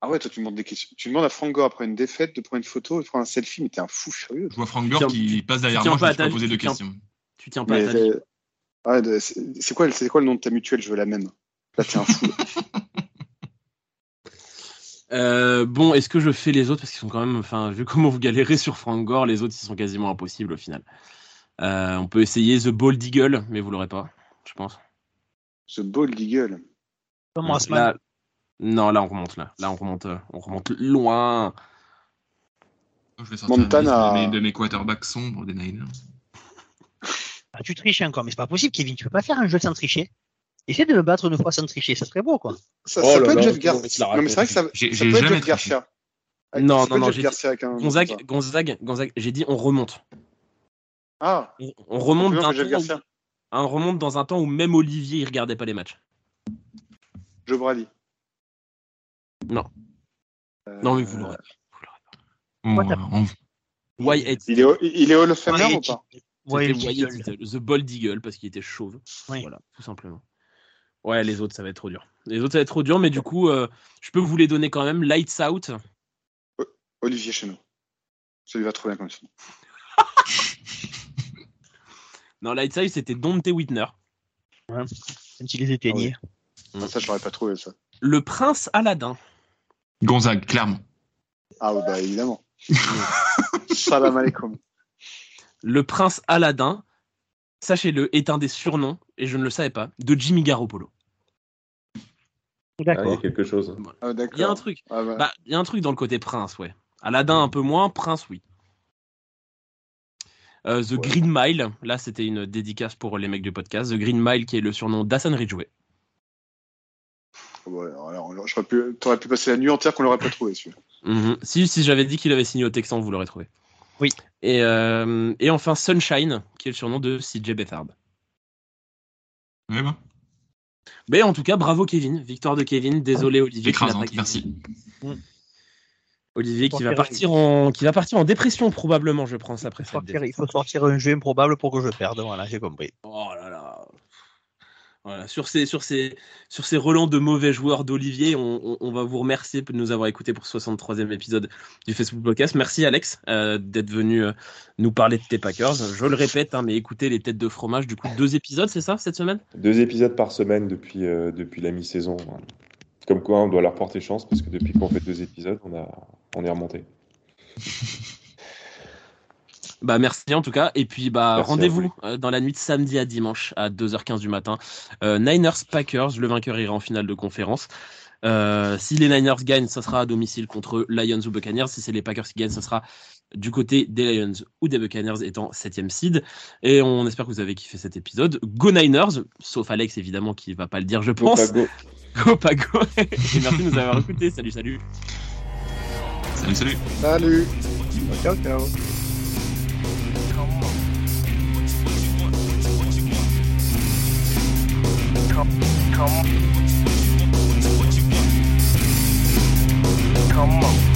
Ah ouais, toi, tu demandes des questions. Tu demandes à Frank Gore après une défaite de prendre une photo et de prendre un selfie, mais t'es un fou furieux. Je vois Frank Gore tiens- qui passe derrière tiens moi, je ta pas poser tiens- questions. Tu tiens pas Mais, à ta vie. euh, ouais, de- c'est c'est quoi, c'est quoi le nom de ta mutuelle? Je veux la même. Là, t'es un fou. Euh, bon, est-ce que je fais les autres? Parce qu'ils sont quand même, enfin, vu comment vous galérez sur Frank Gore, les autres ils sont quasiment impossibles au final. Euh, on peut essayer The Bald Eagle, mais vous l'aurez pas, je pense. Ce Bald Eagle. Thomas Là- Mann. non, là on remonte là, là on remonte, euh, on remonte loin. Je vais sortir Montana. de mes, de mes quarterbacks sombres des Niners. Ah, tu triches encore, mais c'est pas possible, Kevin. Tu peux pas faire un jeu sans tricher. Essaie de me battre une fois sans tricher, ça serait beau, quoi. Ça, Oh ça là peut être Jeff Garcia. Non, mais c'est vrai que ça, ça peut être Jeff triché. Garcia. Avec- Non, non, être non, Jeff j'ai- Garcia avec un. Gonzague, Gonzague, Gonzague, j'ai dit on remonte. Ah, On, on remonte d'un temps où- hein, on remonte dans un temps où même Olivier il regardait pas les matchs. Joe Brady. Non. Euh, Non mais vous l'aurez. T'as- on- Wyatt, Il est, au- il est Hall of Famer ou pas? Ouais, C'était The Bald Eagle parce qu'il était chauve. Oui. Voilà, tout simplement. Ouais, les autres, ça va être trop dur. Les autres, ça va être trop dur, mais du coup, euh, je peux vous les donner quand même. Lights Out. Olivier Chenot. Ça lui va trop bien comme ça. Non, Lights Out, c'était Dante Whitner. Quand il les éteignait. Ah, ça, j'aurais pas trouvé ça. Le Prince Aladdin. Gonzague, clairement. Ah, ouais, bah évidemment. Salam alaikum. Le Prince Aladdin, sachez-le, est un des surnoms, et je ne le savais pas, de Jimmy Garoppolo. Ah, il y a quelque chose. Ah, Il y a un truc. Ah, bah. Bah, il y a un truc dans le côté prince, ouais. Aladdin un peu moins, prince oui. Euh, The Ouais. Green Mile, là c'était une dédicace pour les mecs du podcast. The Green Mile qui est le surnom d'Hassan Ridgeway. Ouais, alors, pu, t'aurais pu passer la nuit entière qu'on l'aurait pas trouvé, celui-là. Mhm. Si, si j'avais dit qu'il avait signé au Texan, vous l'aurez trouvé. Oui. Et, euh, et enfin Sunshine, qui est le surnom de CJ Beathard. Ouais, bah. Mais en tout cas, bravo Kevin, victoire de Kevin. Désolé Olivier. Écrasante, merci. Olivier qui va Sortir- partir en, qui va partir en dépression probablement, je pense après défaite. il faut sortir un jeu improbable pour que je perde. Voilà, j'ai compris. Oh là là. Voilà, sur ces, sur ces, sur ces relents de mauvais joueurs d'Olivier, on, on- on va vous remercier de nous avoir écoutés pour ce 63e épisode du Facebook Podcast. Merci Alex euh, d'être venu euh, nous parler de tes Packers. Je le répète, hein, mais écoutez les têtes de fromage, du coup deux épisodes, c'est ça, cette semaine? Deux épisodes par semaine depuis, euh, depuis la mi-saison. Comme quoi, on doit leur porter chance parce que depuis qu'on fait deux épisodes, on, a, on est remonté. Bah merci en tout cas. Et puis bah rendez-vous euh, dans la nuit de samedi à dimanche à 2h15 du matin. Euh, Niners Packers, le vainqueur ira en finale de conférence. Euh, si les Niners gagnent, ça sera à domicile contre Lions ou Buccaneers. Si c'est les Packers qui gagnent, ça sera du côté des Lions ou des Buccaneers étant septième seed. Et on espère que vous avez kiffé cet épisode. Go Niners, sauf Alex évidemment qui va pas le dire, je Go, pense. pas go. Go Pago. Et merci de nous avoir écoutés. Salut, salut. Salut, salut. Salut Ciao, ciao. Come on.